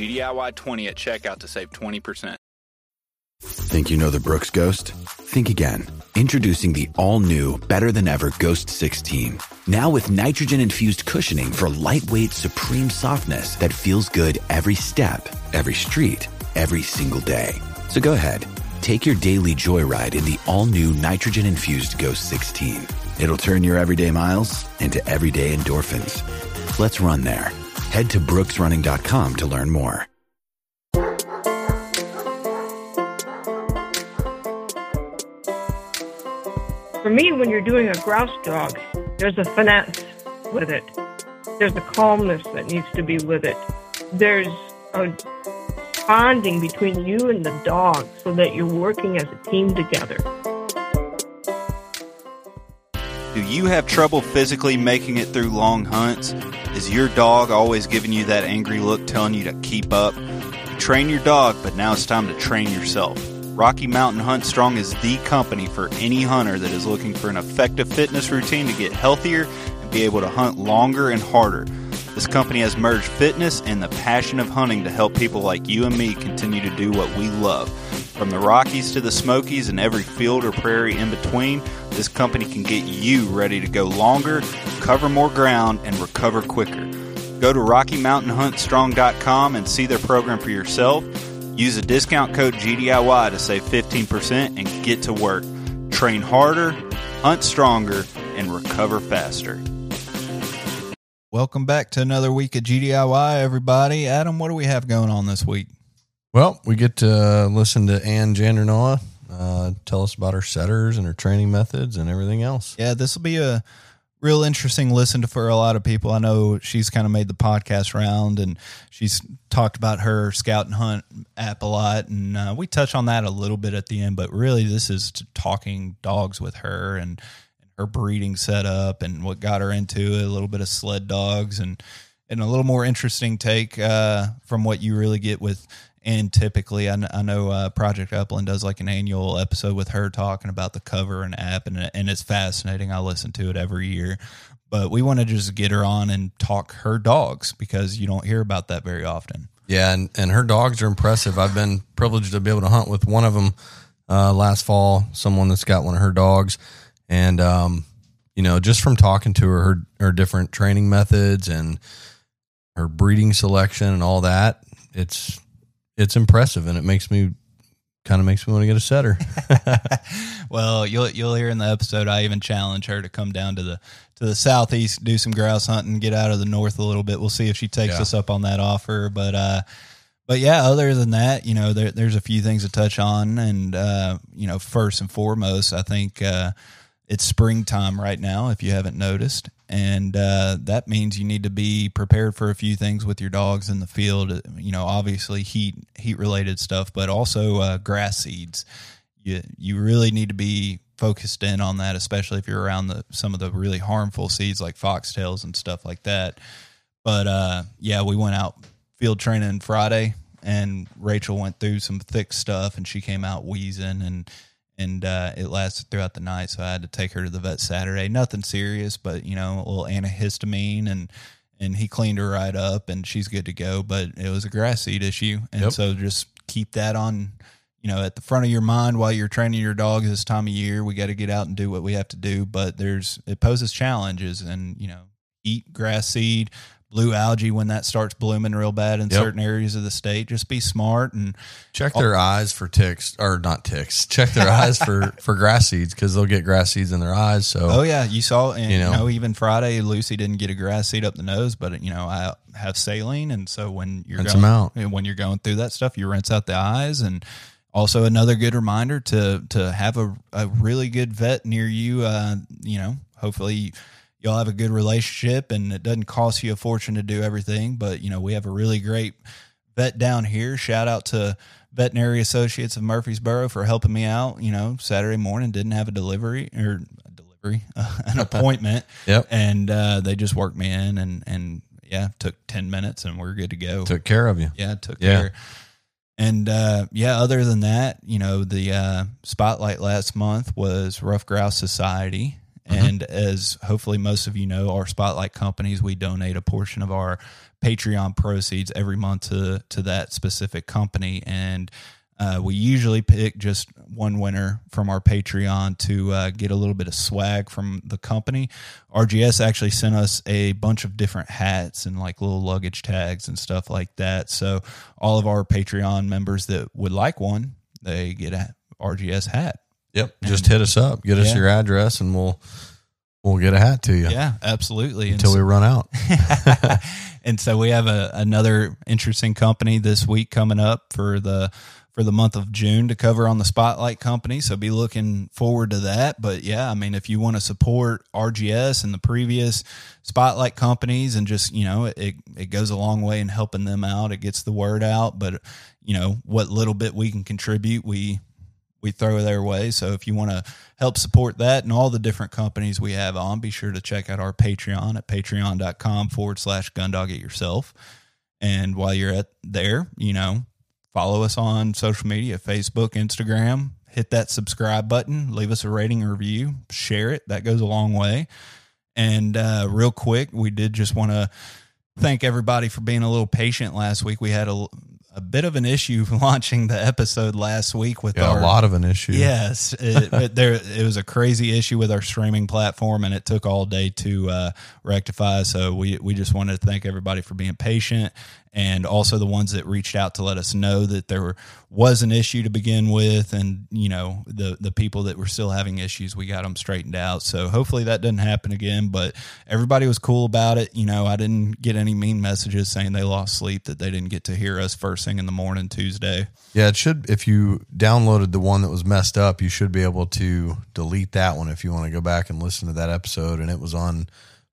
GDIY20 at checkout to save 20%. Think you know the Brooks Ghost? Think again. Introducing the all new, better than ever Ghost 16. Now with nitrogen infused cushioning for lightweight, supreme softness that feels good every step, every street, every single day. So go ahead, take your daily joyride in the all new nitrogen infused Ghost 16. It'll turn your everyday miles into everyday endorphins. Let's run there. Head to brooksrunning.com to learn more. For me, when you're doing a grouse dog, there's a finesse with it. There's a calmness that needs to be with it. There's a bonding between you and the dog so that you're working as a team together. Do you have trouble physically making it through long hunts? Is your dog always giving you that angry look telling you to keep up? You train your dog, but now it's time to train yourself. Rocky Mountain Hunt Strong is the company for any hunter that is looking for an effective fitness routine to get healthier and be able to hunt longer and harder. This company has merged fitness and the passion of hunting to help people like you and me continue to do what we love. From the Rockies to the Smokies and every field or prairie in between, this company can get you ready to go longer, cover more ground, and recover quicker. Go to RockyMountainHuntStrong.com and see their program for yourself. Use the discount code GDIY to save 15% and get to work. Train harder, hunt stronger, and recover faster. Welcome back to another week of GDIY, everybody. Adam, what do we have going on this week? Well, we get to listen to Ann Jandernaw uh, tell us about her setters and her training methods and everything else. Yeah, this will be a real interesting listen to for a lot of people. I know she's kind of made the podcast round and she's talked about her scout and hunt app a lot. And uh, we touch on that a little bit at the end, but really this is talking dogs with her and, and her breeding setup and what got her into it, a little bit of sled dogs and, and a little more interesting take uh, from what you really get with and typically I, I know uh, project upland does like an annual episode with her talking about the cover and app and, and it's fascinating i listen to it every year but we want to just get her on and talk her dogs because you don't hear about that very often Yeah, and, and her dogs are impressive. I've been privileged to be able to hunt with one of them uh, last fall, someone that's got one of her dogs. And, um, you know, just from talking to her, her, her different training methods and her breeding selection and all that, it's it's impressive and it makes me kind of makes me want to get a setter. well, you'll you'll hear in the episode. I even challenge her to come down to the to the southeast, do some grouse hunting, get out of the north a little bit. We'll see if she takes Yeah. us up on that offer. But uh, but yeah, other than that, you know, there, there's a few things to touch on, and uh, you know, first and foremost, I think uh, it's springtime right now. If you haven't noticed. And uh, that means you need to be prepared for a few things with your dogs in the field. You know, obviously heat heat related stuff, but also uh, grass seeds you you really need to be focused in on that, especially if you're around the some of the really harmful seeds like foxtails and stuff like that. But uh, yeah, we went out field training Friday, and Rachel went through some thick stuff, and she came out wheezing, and and uh, it lasted throughout the night. So I had to take her to the vet Saturday. Nothing serious, but you know, a little antihistamine and. And he cleaned her right up, and she's good to go. But it was a grass seed issue, and Yep. so just keep that on you know at the front of your mind while you're training your dog this time of year we got to get out and do what we have to do but there's it poses challenges and you know eat grass seed, blue algae when that starts blooming real bad in Yep. certain areas of the state. Just be smart and Check their eyes for ticks or not ticks. Check their eyes for for grass seeds because they'll get grass seeds in their eyes. So Oh yeah, you saw, and You you know. know, even Friday, Lucy didn't get a grass seed up the nose, but you know, I have saline, and so when you're Rinse going, them out. when you're going through that stuff, you rinse out the eyes, and also another good reminder to to have a, a really good vet near you. Uh, you know, hopefully you'll have a good relationship, and it doesn't cost you a fortune to do everything. But you know, we have a really great vet down here. Shout out to Veterinary Associates of Murfreesboro for helping me out. You know, Saturday morning didn't have a delivery or a delivery, an appointment. Yep. And uh, they just worked me in and, and yeah, took 10 minutes and we're good to go. took care of you. yeah, took Yeah. care. And uh, yeah, other than that, you know, the uh, spotlight last month was Ruffed Grouse Society. And as hopefully most of you know, our spotlight companies, we donate a portion of our Patreon proceeds every month to to that specific company. And uh, we usually pick just one winner from our Patreon to uh, get a little bit of swag from the company. RGS actually sent us a bunch of different hats and like little luggage tags and stuff like that. So all of our Patreon members that would like one, they get a RGS hat. Yep. Just hit us up. Get us your address, and we'll we'll get a hat to you Yeah, absolutely. Until so- we run out. and so we have a, another interesting company this week coming up for the for the month of June to cover on the Spotlight Company. So be looking forward to that. But yeah, I mean, if you want to support RGS and the previous Spotlight companies, and just you know, it it goes a long way in helping them out. It gets the word out. But you know, what little bit we can contribute, we we throw their way. So if you want to help support that and all the different companies we have on, be sure to check out our Patreon at patreon.com forward slash gundog it yourself. And while you're at there, you know, follow us on social media, Facebook, Instagram, hit that subscribe button, leave us a rating or review, share it. That goes a long way. And uh, real quick, we did just want to thank everybody for being a little patient last week. We had a, a bit of an issue launching the episode last week with Yeah, our a lot of an issue. Yes, it, it- there it was a crazy issue with our streaming platform, and it took all day to uh, rectify. So we we just wanted to thank everybody for being patient, and also the ones that reached out to let us know that there was an issue to begin with, and you know the the people that were still having issues, we got them straightened out. So hopefully that doesn't happen again. But everybody was cool about it. You know, I didn't get any mean messages saying they lost sleep that they didn't get to hear us first thing in the morning Tuesday. Yeah, it should. If you downloaded the one that was messed up, you should be able to delete that one if you want to go back and listen to that episode. And it was on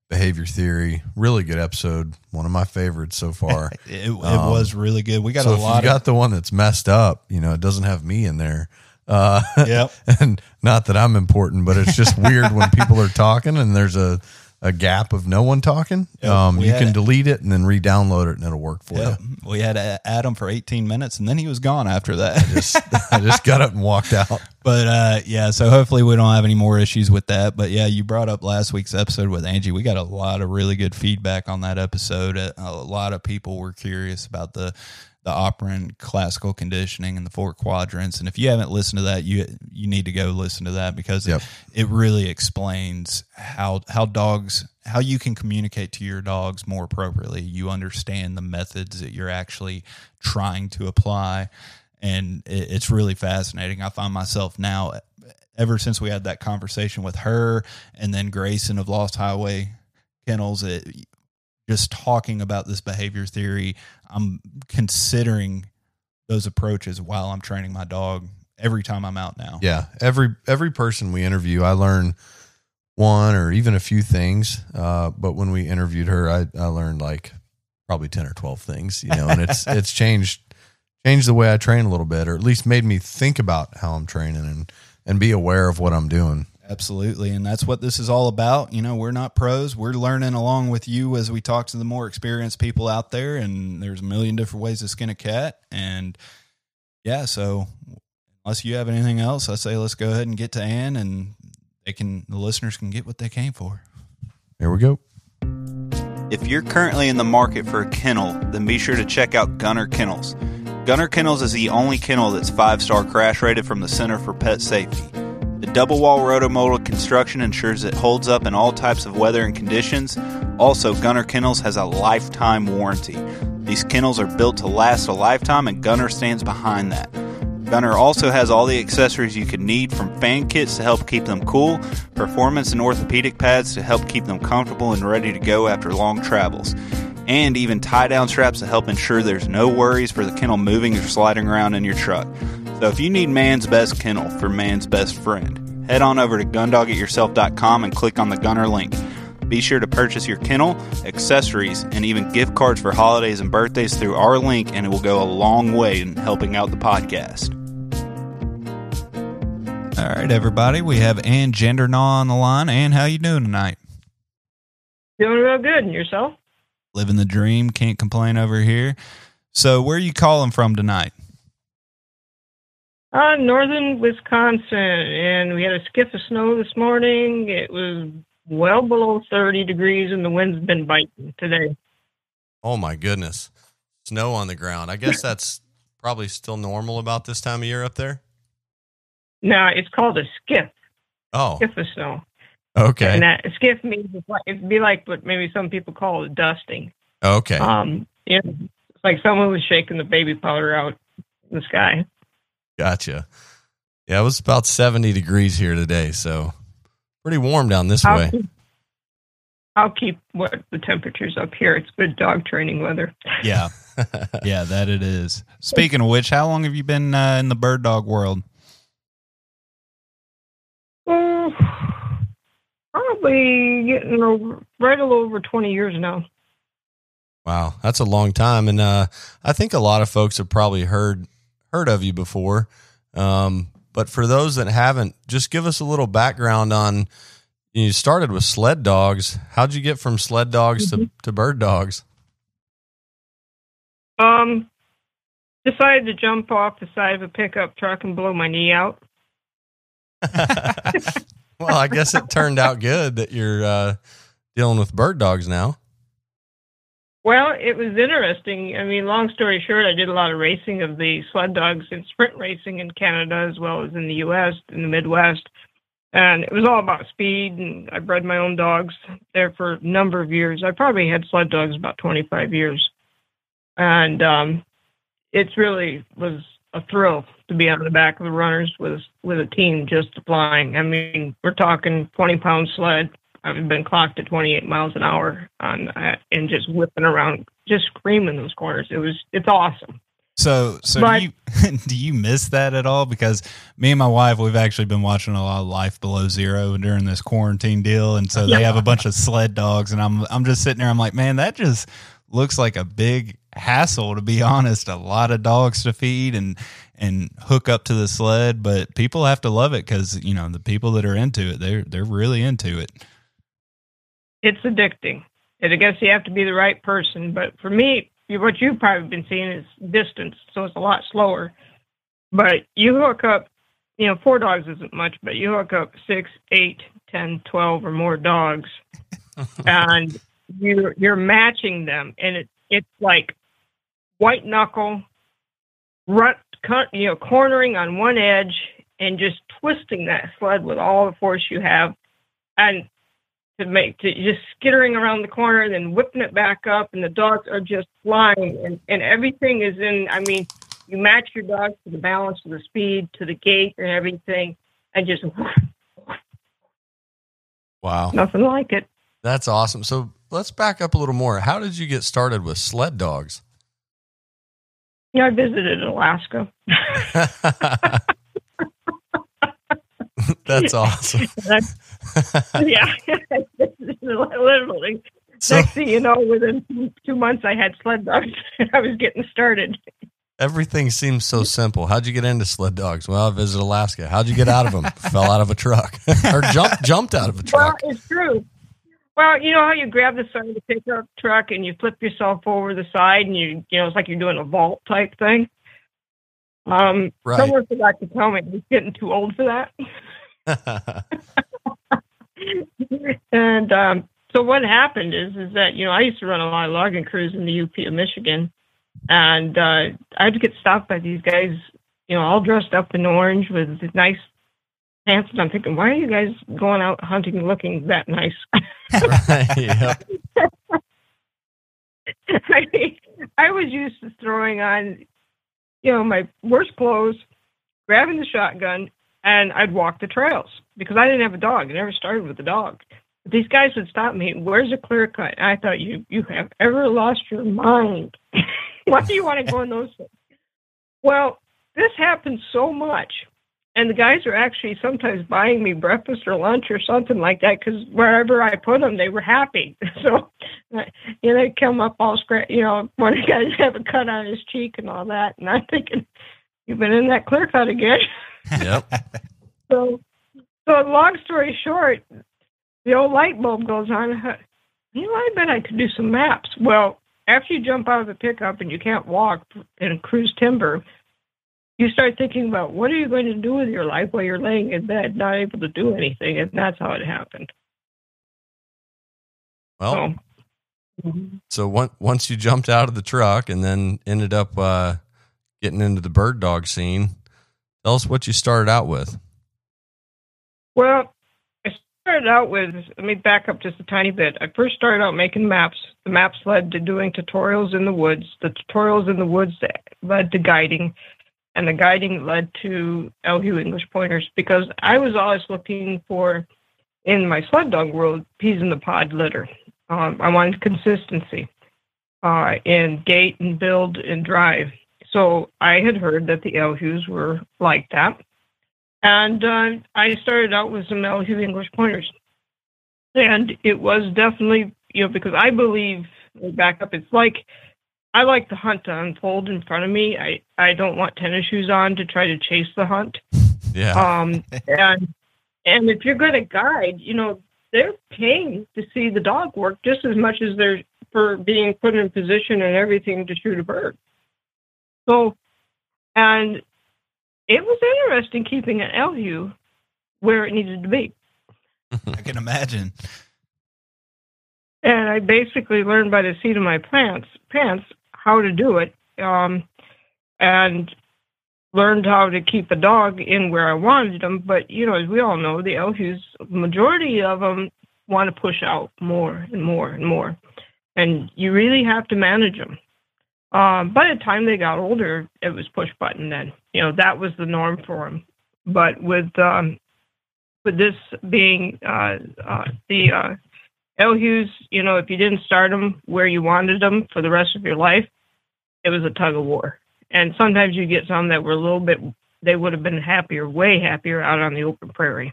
behavior theory. Really good episode. One of my favorites so far. It, it was really good. We got Um, so a if lot you of got the one that's messed up, you know, it doesn't have me in there. Uh, Yep. and not that I'm important, but it's just weird when people are talking and there's a, a gap of no one talking. Yep, um, you can delete it and then re-download it and it'll work for Yeah, you. we had uh, Adam for 18 minutes, and then he was gone after that. Just, I just got up and walked out. but uh, yeah, so hopefully we don't have any more issues with that. But yeah, you brought up last week's episode with Angie. We got a lot of really good feedback on that episode. A, a lot of people were curious about the the operant classical conditioning and the four quadrants. And if you haven't listened to that, you you need to go listen to that because Yep. it, it really explains how how dogs how you can communicate to your dogs more appropriately. You understand the methods that you're actually trying to apply, and it, it's really fascinating. I find myself now, ever since we had that conversation with her, and then Grayson of Lost Highway Kennels, it, just talking about this behavior theory, I'm considering those approaches while I'm training my dog every time I'm out now. Yeah, every every person we interview, I learn one or even a few things. Uh, but when we interviewed her, I, I learned like probably ten or twelve things. You know, and it's it's changed changed the way I train a little bit, or at least made me think about how I'm training and and be aware of what I'm doing. Absolutely. And that's what this is all about. You know, we're not pros. We're learning along with you as we talk to the more experienced people out there. And there's a million different ways to skin a cat. And yeah, so unless you have anything else, I say let's go ahead and get to Ann and they can, the listeners can get what they came for. There we go. If you're currently in the market for a kennel, then be sure to check out Gunner Kennels. Gunner Kennels is the only kennel that's five star crash rated from the Center for Pet Safety. The double wall rotomolded construction ensures it holds up in all types of weather and conditions. Also, Gunner Kennels has a lifetime warranty. These kennels are built to last a lifetime, and Gunner stands behind that. Gunner also has all the accessories you could need from fan kits to help keep them cool, performance and orthopedic pads to help keep them comfortable and ready to go after long travels, and even tie down straps to help ensure there's no worries for the kennel moving or sliding around in your truck. So if you need man's best kennel for man's best friend, head on over to gundogityourself.com and click on the Gunner link. Be sure to purchase your kennel, accessories, and even gift cards for holidays and birthdays through our link, and it will go a long way in helping out the podcast. All right, everybody. We have Ann Jandernaw on the line. Ann, how you doing tonight? Doing real good. And yourself? Living the dream. Can't complain over here. So, where are you calling from tonight? Uh, northern Wisconsin, and we had a skiff of snow this morning. It was well below 30 degrees, and the wind's been biting today. Oh my goodness. Snow on the ground. I guess that's probably still normal about this time of year up there. No, it's called a skiff, Oh, skiff of snow. okay. And that skiff means it'd be like what maybe some people call a dusting. Okay. Um, know, it's like someone was shaking the baby powder out in the sky. Gotcha. Yeah, it was about 70 degrees here today, so pretty warm down this I'll way. keep, I'll keep what the temperatures up here. It's good dog training weather. Yeah. yeah, that it is. Speaking of which, how long have you been uh, in the bird dog world? Oh, probably getting over, right a little over 20 years now. Wow, that's a long time, and uh, I think a lot of folks have probably heard heard of you before. Um, but for those that haven't, just give us a little background on. You started with sled dogs. How'd you get from sled dogs to, to bird dogs? Um, decided to jump off the side of a pickup truck and blow my knee out. well, I guess it turned out good that you're uh, dealing with bird dogs now. Well, it was interesting. I mean, long story short, I did a lot of racing of the sled dogs and sprint racing in Canada as well as in the U.S. in the Midwest, and it was all about speed. And I bred my own dogs there for a number of years. I probably had sled dogs about 25 years, and um, it really was a thrill to be on the back of the runners with with a team just flying. I mean, we're talking 20 pound sled. I've been clocked at 28 miles an hour on that and just whipping around, just screaming those corners. It was it's awesome. So, so But- do you do you miss that at all? Because me and my wife, we've actually been watching a lot of Life Below Zero during this quarantine deal, and so they have a bunch of sled dogs, and I'm I'm just sitting there, I'm like, man, that just looks like a big hassle to be honest. A lot of dogs to feed and and hook up to the sled, but people have to love it because you know the people that are into it, they're they're really into it. It's addicting. And I guess you have to be the right person. But for me, you- what you've probably been seeing is distance, so it's a lot slower. But you hook up, you know, four dogs isn't much, but you hook up six, eight, ten, twelve, or more dogs, and you're you're matching them, and it it's like white knuckle, rut, cut, you know, cornering on one edge, and just twisting that sled with all the force you have, and to make to just skittering around the corner and then whipping it back up and the dogs are just flying and, and everything is in I mean, you match your dogs to the balance to the speed, to the gait and everything and just Wow, nothing like it. that's awesome. So let's back up a little more. How did you get started with sled dogs? Yeah, I visited Alaska. that's awesome. That's, yeah, literally. So Next thing you know, within two- months, I had sled dogs. I was getting started. everything seems so simple. How'd you get into sled dogs? Well, I visited Alaska. How'd you get out of them? Fell out of a truck or jumped jumped out of a Well, truck. it's true. Well, you know how you grab the side of the pickup truck and you flip yourself over the side and you, you know, it's like you're doing a vault type thing. Um, Right. someone forgot to tell me I was getting too old for that. and um, so what happened is, is that you know I used to run a lot of logging crews in the UP of Michigan, and uh, I'd get stopped by these guys, you know, all dressed up in orange with nice pants, and I'm thinking, why are you guys going out hunting looking that nice? right. I, mean, I was used to throwing on, you know, my worst clothes, grabbing the shotgun, and I'd walk the trails because I didn't have a dog. I never started with a dog. But these guys would stop me. Where's a clear cut? And I thought you you have ever lost your mind? Why do you want to go in those things? Well, this happens so much and the guys are actually sometimes buying me breakfast or lunch or something like that because wherever I put them, they were happy. So, you know, they come up all scratch. You know, one guys have a cut on his cheek and all that, and I'm thinking, you've been in that clear cut again. Yep. so, so long story short, the old light bulb goes on. You know, I bet I could do some maps. Well, after you jump out of the pickup and you can't walk in cruise timber, you start thinking about what are you going to do with your life while you're laying in bed, not able to do anything, and that's how it happened. Well, so, so one, once you jumped out of the truck and then ended up uh, getting into the bird dog scene, tell us what you started out with. Well, I started out with, let me back up just a tiny bit. I first started out making maps. The maps led to doing tutorials in the woods. The tutorials in the woods led to guiding and the guiding led to Elhew English pointers because I was always looking for, in my sled dog world, peas in the pod litter. Um, I wanted consistency uh, in gait and build and drive. So I had heard that the Elhews were like that. And uh, I started out with some Elhew English pointers. And it was definitely, you know, because I believe, back up, it's like I like the hunt to unfold in front of me. I, I don't want tennis shoes on to try to chase the hunt. Yeah. Um, and and if you're going to guide, you know, they're paying to see the dog work just as much as they're for being put in position and everything to shoot a bird. So, and it was interesting keeping an Elhew where it needed to be. I can imagine. And I basically learned by the seat of my pants pants how to do it, um, and learned how to keep the dog in where I wanted them. But you know, as we all know, the Elhews, majority of them want to push out more and more and more, and you really have to manage them. Um, by the time they got older, it was push button. Then you know that was the norm for them. But with um, with this being uh, uh, the uh, Elhews, you know, if you didn't start them where you wanted them for the rest of your life, it was a tug of war. And sometimes you get some that were a little bit, they would have been happier, way happier out on the open prairie.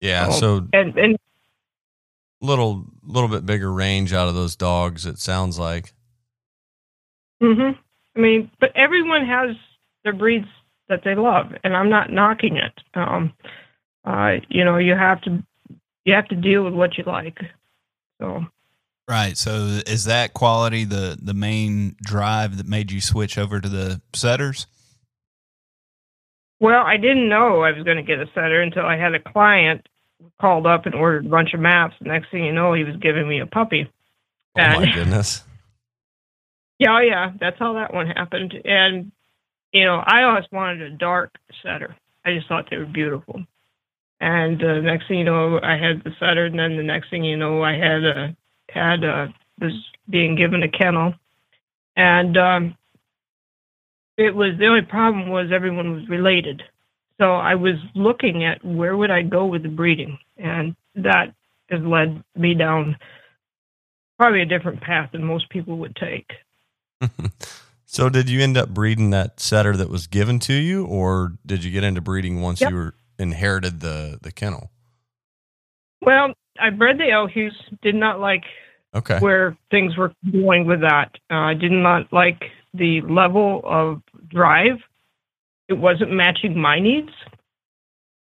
Yeah. So, so and, and little, little bit bigger range out of those dogs. It sounds like. Hmm. I mean, but everyone has their breeds that they love, and I'm not knocking it. Um, uh, you know, you have to, you have to deal with what you like. So. Right. So is that quality the the main drive that made you switch over to the setters? Well, I didn't know I was going to get a setter until I had a client called up and ordered a bunch of maps. The next thing you know, he was giving me a puppy. Oh and, my goodness. Yeah, oh yeah, that's how that one happened. And you know, I always wanted a dark setter. I just thought they were beautiful. And uh, next thing you know, I had the setter, and then the next thing you know, I had a had uh, was being given a kennel, and um, it was the only problem was everyone was related. So I was looking at where would I go with the breeding, and that has led me down probably a different path than most people would take. So did you end up breeding that setter that was given to you, or did you get into breeding once yep. you were inherited the the kennel? Well, I bred the Elhews. Did not like okay where things were going with that. Uh, I did not like the level of drive. It wasn't matching my needs,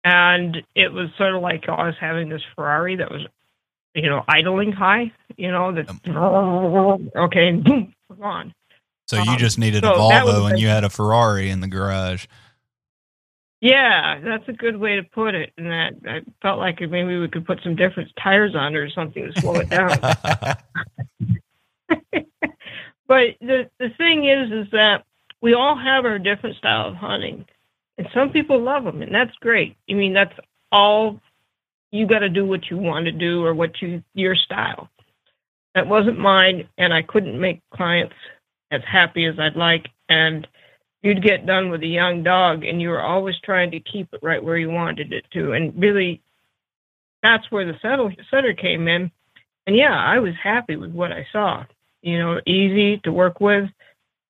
and it was sort of like I was having this Ferrari that was, you know, idling high. You know that. Okay, and boom, gone. So you um, just needed so a Volvo and you had a Ferrari in the garage. Yeah, that's a good way to put it. And that I felt like maybe we could put some different tires on it or something to slow it down. but the the thing is, is that we all have our different style of hunting, And some people love them, and that's great. I mean, that's all you got to do what you want to do or what you your style. That wasn't mine, and I couldn't make clients as happy as I'd like. And you'd get done with a young dog, and you were always trying to keep it right where you wanted it to. And really, that's where the setter, setter came in. And yeah, I was happy with what I saw. You know, easy to work with,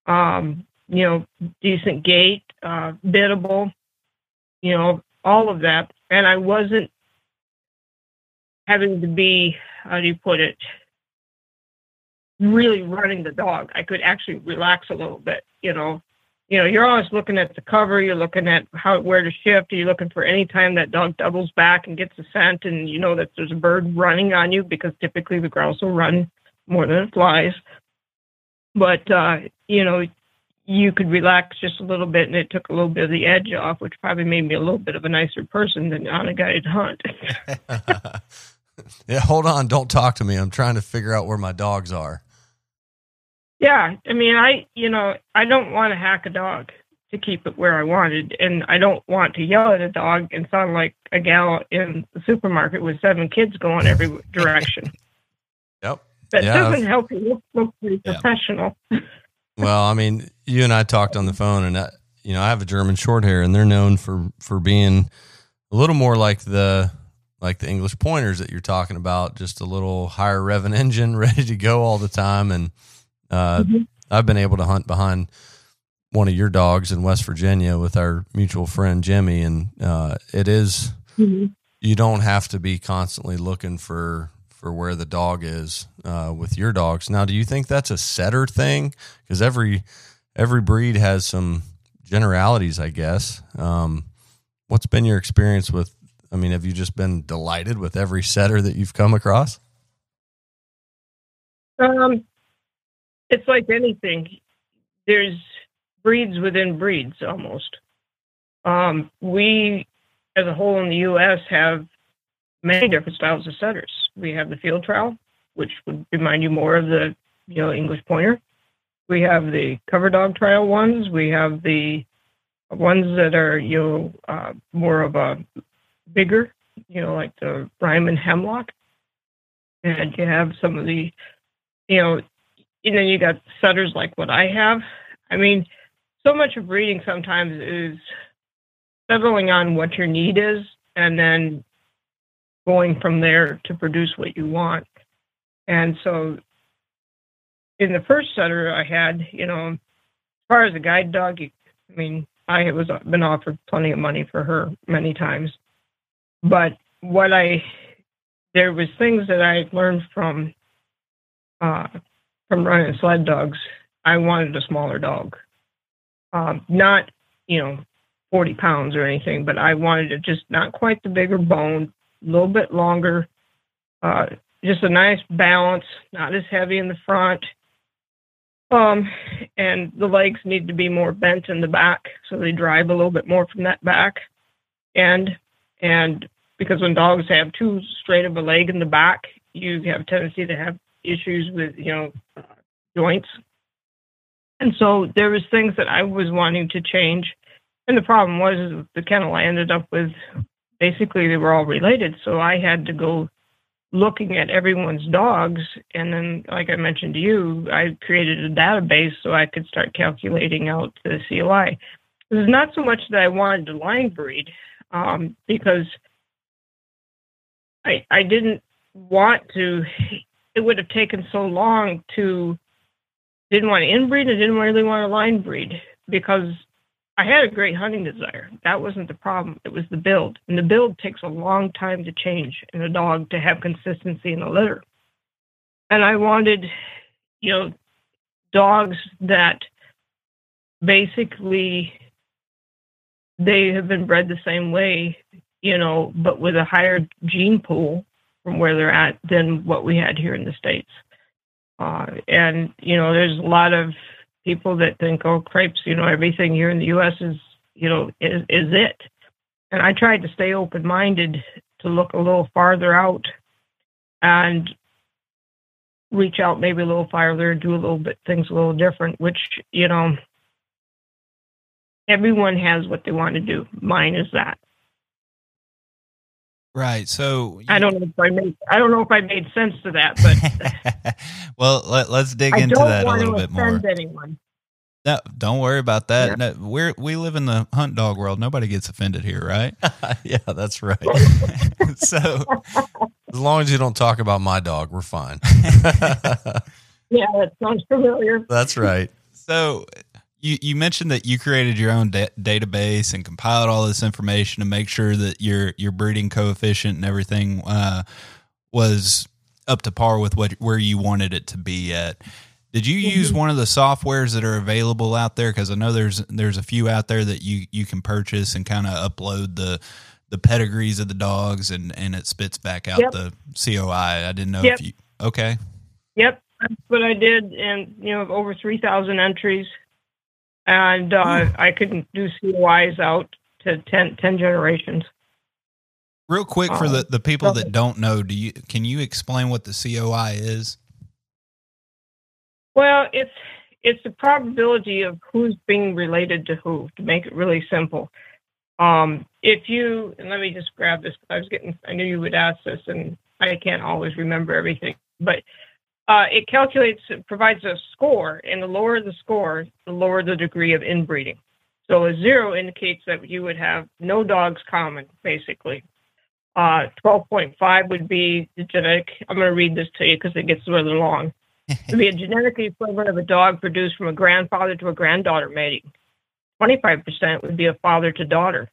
um, you know, decent gait, uh, biddable, you know, all of that. And I wasn't having to be, how do you put it, really running the dog. I could actually relax a little bit, you know. You know, you're always looking at the cover, you're looking at how where to shift, you're looking for any time that dog doubles back and gets a scent and you know that there's a bird running on you because typically the grouse will run more than it flies. But uh, you know, you could relax just a little bit and it took a little bit of the edge off, which probably made me a little bit of a nicer person than on a guided hunt. yeah, hold on, don't talk to me. I'm trying to figure out where my dogs are. Yeah, I mean, I you know, I don't want to hack a dog to keep it where I wanted, and I don't want to yell at a dog and sound like a gal in the supermarket with seven kids going every direction. Yep. That Yeah. doesn't help you look, look pretty Yeah. professional. Well, I mean, you and I talked on the phone, and I, you know, I have a German short hair, and they're known for for being a little more like the like the English pointers that you're talking about, just a little higher revving engine, ready to go all the time. And uh, Mhm. I've been able to hunt behind one of your dogs in West Virginia with our mutual friend Jimmy, and uh, it is you don't have to be constantly looking for for where the dog is uh, with your dogs. Now, do you think that's a setter thing? Because every every breed has some generalities, I guess. Um, what's been your experience with? I mean, have you just been delighted with every setter that you've come across? Um, it's like anything. There's breeds within breeds almost. Um, we, as a whole in the U.S., have many different styles of setters. We have the field trial, which would remind you more of the you know English pointer. We have the cover dog trial ones. We have the ones that are you know uh, more of a bigger, you know, like the Ryman Hemlock, and you have some of the you know, and then you got setters like what I have. I mean, so much of breeding sometimes is settling on what your need is and then going from there to produce what you want. And so in the first setter I had, you know, as far as a guide dog, I mean, I was been offered plenty of money for her many times. But what I there was things that I learned from uh, from running sled dogs, I wanted a smaller dog. Um, not, you know, 40 pounds or anything, but I wanted it just not quite the bigger bone, a little bit longer, uh, just a nice balance, not as heavy in the front. Um, and the legs need to be more bent in the back so they drive a little bit more from that back end. And because when dogs have too straight of a leg in the back, you have a tendency to have issues with you know uh, joints. And so there was things that i was wanting to change. And the problem was the kennel i ended up with basically they were all related. So i had to go looking at everyone's dogs. And then like i mentioned to you i created a database so i could start calculating out the coi it was not so much that i wanted to line breed um, because i i didn't want to it would have taken so long to didn't want to inbreed and didn't really want to line breed because I had a great hunting desire. That wasn't the problem. It was the build. And the build takes a long time to change in a dog to have consistency in the litter. And I wanted, you know, dogs that basically they have been bred the same way, you know, but with a higher gene pool from where they're at than what we had here in the states. Uh, and you know, there's a lot of people that think, "Oh, crepes," you know, everything here in the U.S. is, you know, is is it. And I tried to stay open-minded to look a little farther out and reach out maybe a little farther, do a little bit things a little different. Which you know, everyone has what they want to do. Mine is that. Right. So I don't know if I made I don't know if I made sense to that, but well, let, us dig I into don't that a little to bit more. anyone. No, don't worry about that. Yeah. No, we're we live in the hunt dog world. Nobody gets offended here, right? yeah, that's right. so As long as you don't talk about my dog, we're fine. Yeah, that sounds familiar. that's right. so you you mentioned that you created your own da- database and compiled all this information to make sure that your your breeding coefficient and everything uh, was up to par with what where you wanted it to be at. Did you use one of the softwares that are available out there? Because I know there's there's a few out there that you you can purchase and kind of upload the the pedigrees of the dogs and and it spits back out Yep. the COI. I didn't know Yep. if you okay. Yep, that's what I did, and you know, over three thousand entries, and uh, I couldn't do COIs out to 10, 10 generations. Real quick for Uh, the, the people that don't know, do you can you explain what the COI is? Well, it's it's the probability of who's being related to who. To make it really simple, um, if you and let me just grab this. I was getting. I knew you would ask this, and I can't always remember everything. But uh, it calculates, it provides a score, and the lower the score, the lower the degree of inbreeding. So a zero indicates that you would have no dogs common, basically. Uh, 12.5 would be the genetic. I'm going to read this to you because it gets really long to be a genetic equivalent of a dog produced from a grandfather to a granddaughter mating. 25% would be a father to daughter.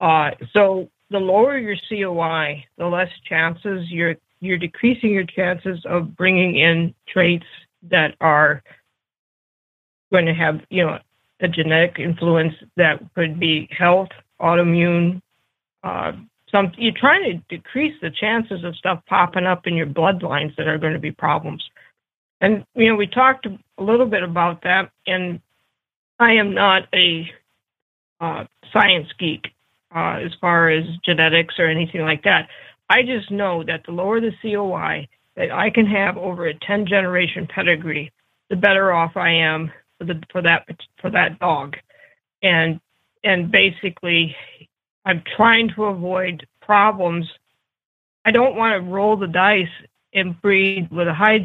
Uh, so the lower your COI, the less chances you're you're decreasing your chances of bringing in traits that are going to have you know a genetic influence that could be health, autoimmune. Uh, some you're trying to decrease the chances of stuff popping up in your bloodlines that are going to be problems. And you know, we talked a little bit about that, and I am not a uh, science geek uh, as far as genetics or anything like that. I just know that the lower the COI that I can have over a 10 generation pedigree, the better off I am for the for that for that dog. And and basically I'm trying to avoid problems. I don't want to roll the dice and breed with a high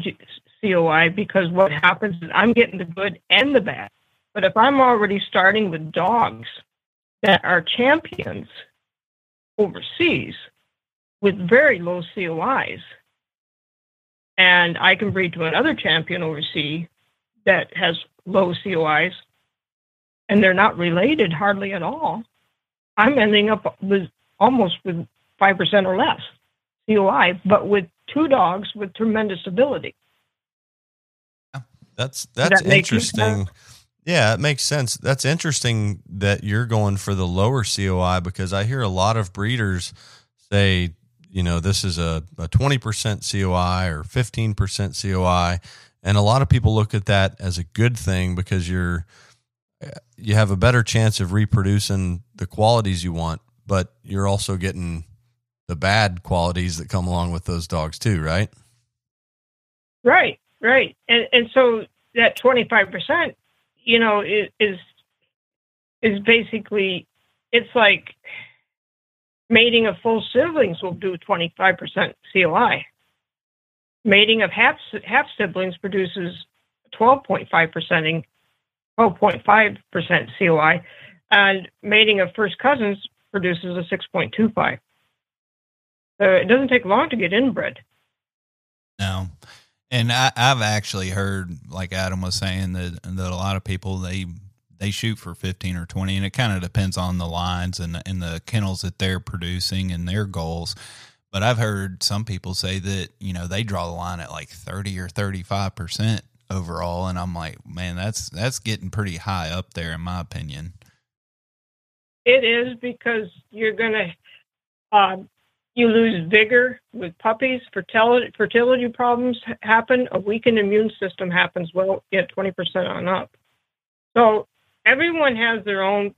COI because what happens is I'm getting the good and the bad. But if I'm already starting with dogs that are champions overseas with very low COIs, and I can breed to another champion overseas that has low COIs, and they're not related hardly at all, I'm ending up with almost with 5% or less COI, but with two dogs with tremendous ability. That's that's that interesting. Yeah, it makes sense. That's interesting that you're going for the lower COI because I hear a lot of breeders say, you know, this is a, a 20% COI or 15% COI. And a lot of people look at that as a good thing because you're uh, you have a better chance of reproducing the qualities you want, but you're also getting the bad qualities that come along with those dogs too, right? Right, right. And and so that 25%, you know, is, is basically it's like mating of full siblings will do 25% COI. Mating of half half siblings produces 12.5% 12.5% COI and mating of first cousins produces a 6.25. So it doesn't take long to get inbred. No. And I, I've actually heard, like Adam was saying, that that a lot of people they they shoot for fifteen or twenty, and it kind of depends on the lines and and the kennels that they're producing and their goals. But I've heard some people say that you know they draw the line at like thirty or thirty five percent overall, and I'm like, man, that's that's getting pretty high up there in my opinion. It is because you're to um, you lose vigor with puppies. Fertility fertility problems happen. A weakened immune system happens. Well, twenty percent on up. So everyone has their own.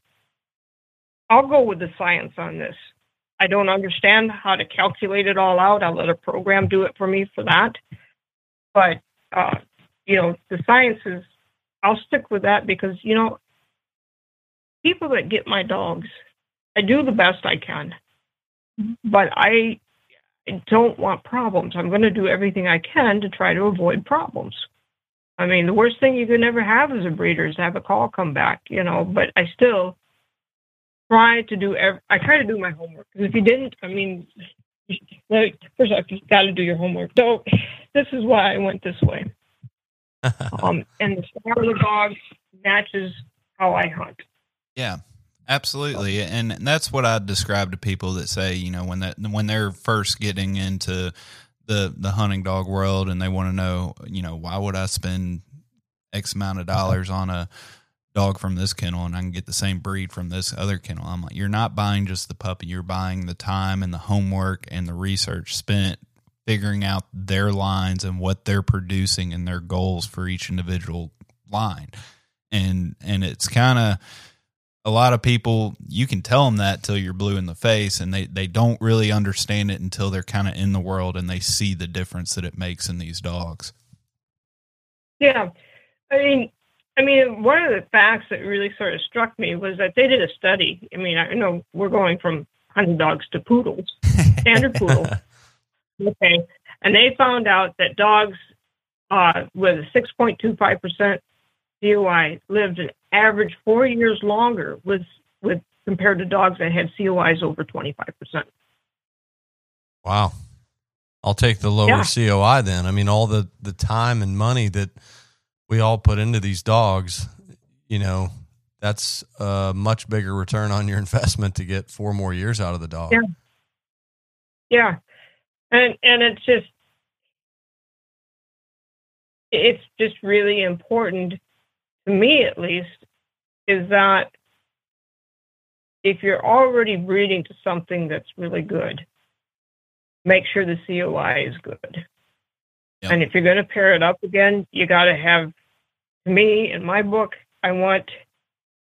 I'll go with the science on this. I don't understand how to calculate it all out. I'll let a program do it for me for that. But uh, you know, the science is. I'll stick with that because you know people that get my dogs, I do the best I can, but I don't want problems. I'm going to do everything I can to try to avoid problems. I mean, the worst thing you could ever have as a breeder is have a call come back, you know, but I still try to do, ev- I try to do my homework. Because if you didn't, I mean, first off, you've got to do your homework. So this is why I went this way. um, and the style of the dog matches how I hunt. Yeah, absolutely, and that's what I describe to people that say, you know, when that when they're first getting into the the hunting dog world and they want to know, you know, why would I spend X amount of dollars on a dog from this kennel and I can get the same breed from this other kennel. I'm like, you're not buying just the puppy, you're buying the time and the homework and the research spent figuring out their lines and what they're producing and their goals for each individual line. And and it's kind of a lot of people you can tell them that till you're blue in the face and they they don't really understand it until they're kind of in the world and they see the difference that it makes in these dogs. Yeah. I mean, I mean, one of the facts that really sort of struck me was that they did a study. I mean, I know we're going from hunting dogs to poodles, standard poodle. Okay. And they found out that dogs uh, with a 6.25% COI lived an average four years longer with, with compared to dogs that had COIs over 25%. Wow. I'll take the lower Yeah. COI then. I mean, all the, the time and money that we all put into these dogs, you know, that's a much bigger return on your investment to get four more years out of the dog. Yeah. Yeah. And and it's just it's just really important to me at least is that if you're already breeding to something that's really good, make sure the COI is good. Yep. And if you're going to pair it up again, you got to have, to me, in my book, I want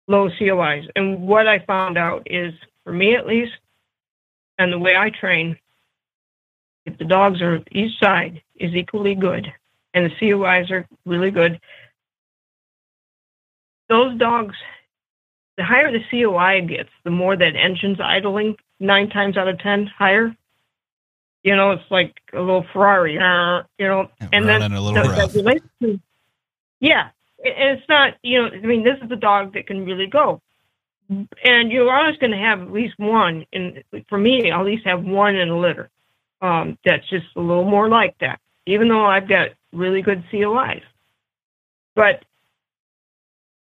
low COIs. And what I found out is, for me at least, and the way I train, if the dogs are each side is equally good and the COIs are really good, those dogs, the higher the COI gets, the more that engine's idling, nine times out of ten higher. You know, it's like a little Ferrari, you know, and then running a little that- rough. that to- yeah, and it's not, you know, I mean, this is a dog that can really go and you're always going to have at least one. And for me, I'll at least have one in a litter. Um, that's just a little more like that, even though I've got really good COIs. But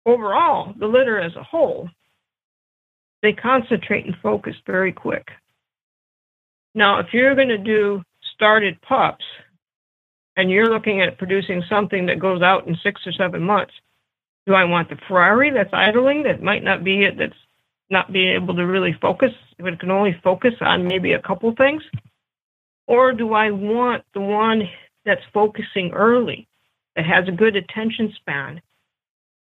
overall, the litter as a whole, they concentrate and focus very quick. Now, if you're going to do started pups and you're looking at producing something that goes out in six or seven months, do I want the Ferrari that's idling that might not be it that's not being able to really focus but can only focus on maybe a couple things? Or do I want the one that's focusing early, that has a good attention span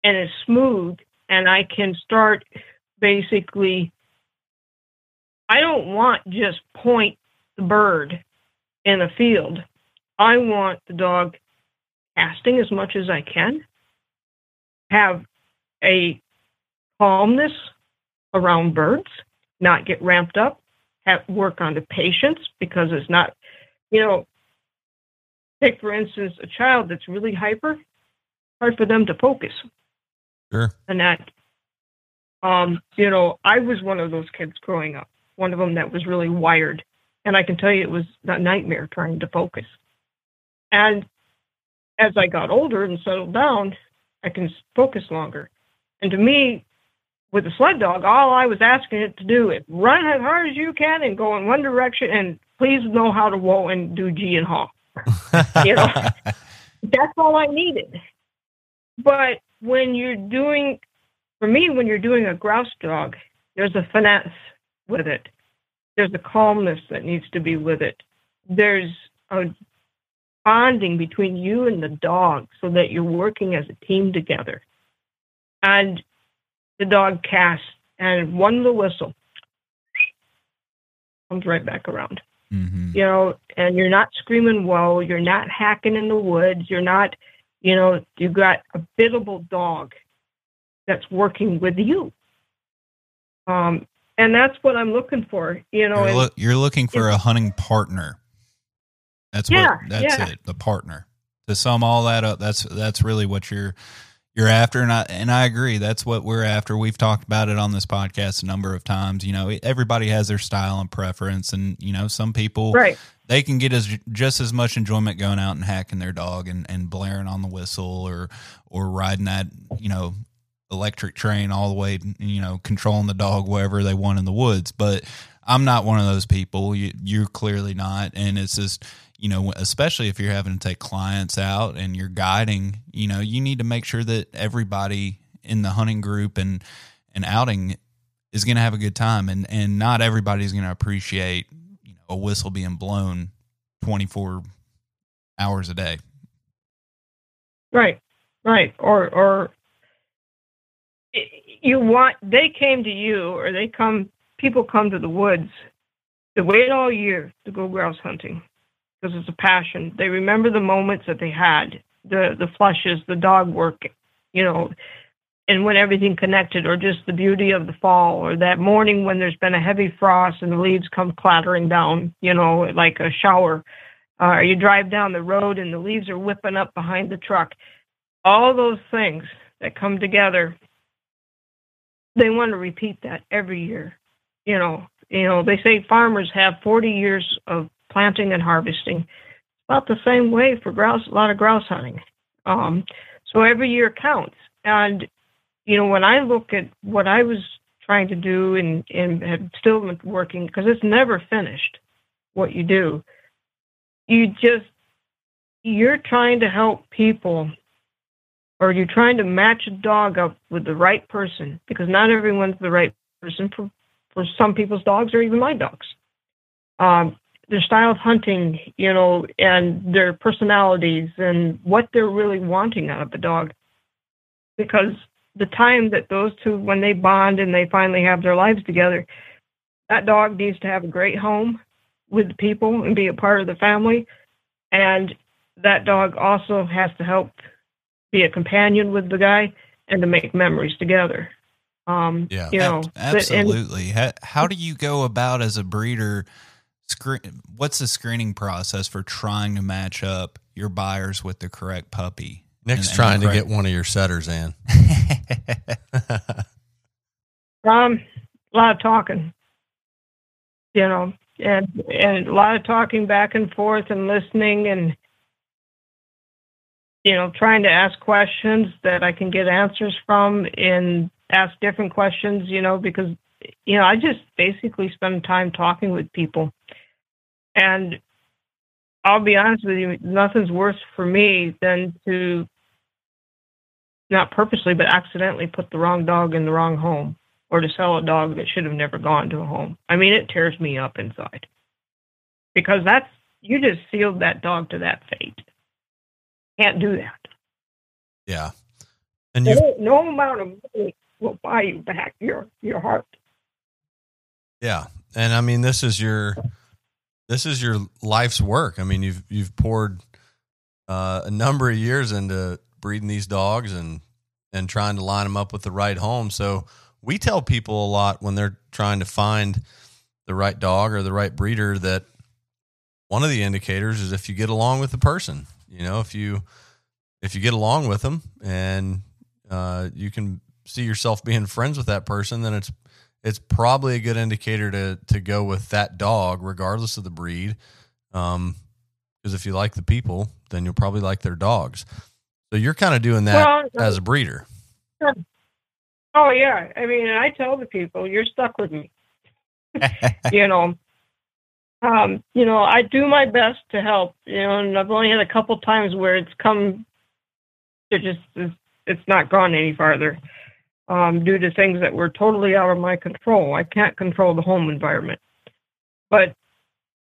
and it's smooth and I can start basically I don't want just point the bird in a field. I want the dog casting as much as I can have a calmness around birds, not get ramped up, have work on the patience because it's not, you know, take for instance a child that's really hyper, hard for them to focus. Sure. And that, um, you know, I was one of those kids growing up, one of them that was really wired. And I can tell you it was a nightmare trying to focus. And as I got older and settled down, I can focus longer. And to me, with a sled dog, all I was asking it to do is run as hard as you can and go in one direction and please know how to whoa and do gee and haw. You know, that's all I needed. But when you're doing, for me, when you're doing a grouse dog, there's a finesse with it. There's a calmness that needs to be with it. There's a bonding between you and the dog so that you're working as a team together. And the dog casts, and one little whistle comes right back around. hmm You know, and you're not screaming whoa, you're not hacking in the woods, you're not, you know, you got a biddable dog that's working with you. Um, and that's what I'm looking for. You know, You're, loo- you're looking for a hunting partner. That's Yeah, what. That's yeah. it. The partner. To sum all that up, that's that's really what you're you're after, and I and I agree. That's what we're after. We've talked about it on this podcast a number of times. You know, everybody has their style and preference, and you know, some people right. They can get as just as much enjoyment going out and hacking their dog and, and blaring on the whistle or or riding that you know electric train all the way you know controlling the dog wherever they want in the woods. But i'm not one of those people. You, you're clearly not. And it's just you know especially if you're having to take clients out and you're guiding you know you need to make sure that everybody in the hunting group and and outing is going to have a good time. And and not everybody's going to appreciate a whistle being blown 24 hours a day Right, right. Or or you want they came to you, or they come. People come to the woods. They wait all year to go grouse hunting because it's a passion. They remember the moments that they had, the the flushes, the dog work, you know, and when everything connected, or just the beauty of the fall, or that morning when there's been a heavy frost and the leaves come clattering down, you know, like a shower. Uh, or you drive down the road and the leaves are whipping up behind the truck. All those things that come together, they want to repeat that every year. You know, you know, they say farmers have 40 years of planting and harvesting. It's About the same way for grouse, a lot of grouse hunting. Um, so every year counts. And you know, when I look at what I was trying to do and and have still been working because it's never finished. What you do, you just you're trying to help people or you're trying to match a dog up with the right person because not everyone's the right person for for some people's dogs or even my dogs um, their style of hunting you know and their personalities and what they're really wanting out of the dog because the time that those two when they bond and they finally have their lives together that dog needs to have a great home with the people and be a part of the family and that dog also has to help be a companion with the guy and to make memories together um Yeah. you know Ab- but- and- absolutely how, how do you go about as a breeder screen what's the screening process for trying to match up your buyers with the correct puppy Nick's And- and trying the to get one of your setters in. Um, a lot of talking, you know, and and a lot of talking back and forth and listening and you know trying to ask questions that I can get answers from and ask different questions, you know, because you know I just basically spend time talking with people, and I'll be honest with you, nothing's worse for me than to not purposely but accidentally put the wrong dog in the wrong home or to sell a dog that should have never gone to a home. I mean, it tears me up inside because that's you just sealed that dog to that fate. Can't do that. Yeah. And you No, no amount of money will buy you back your your heart. Yeah. And I mean this is your this is your life's work. I mean you've you've poured uh, a number of years into breeding these dogs and and trying to line them up with the right home. So we tell people a lot when they're trying to find the right dog or the right breeder that one of the indicators is if you get along with the person. You know, if you if you get along with them and uh, you can see yourself being friends with that person, then it's it's probably a good indicator to to go with that dog, regardless of the breed. Um, because if you like the people, then you'll probably like their dogs. So you're kind of doing that Well, as a breeder. Oh yeah, I mean, I tell the people, you're stuck with me. you know, um, you know, I do my best to help. You know, and I've only had a couple times where it's come, it just it's, it's not gone any farther, um, due to things that were totally out of my control. I can't control the home environment, but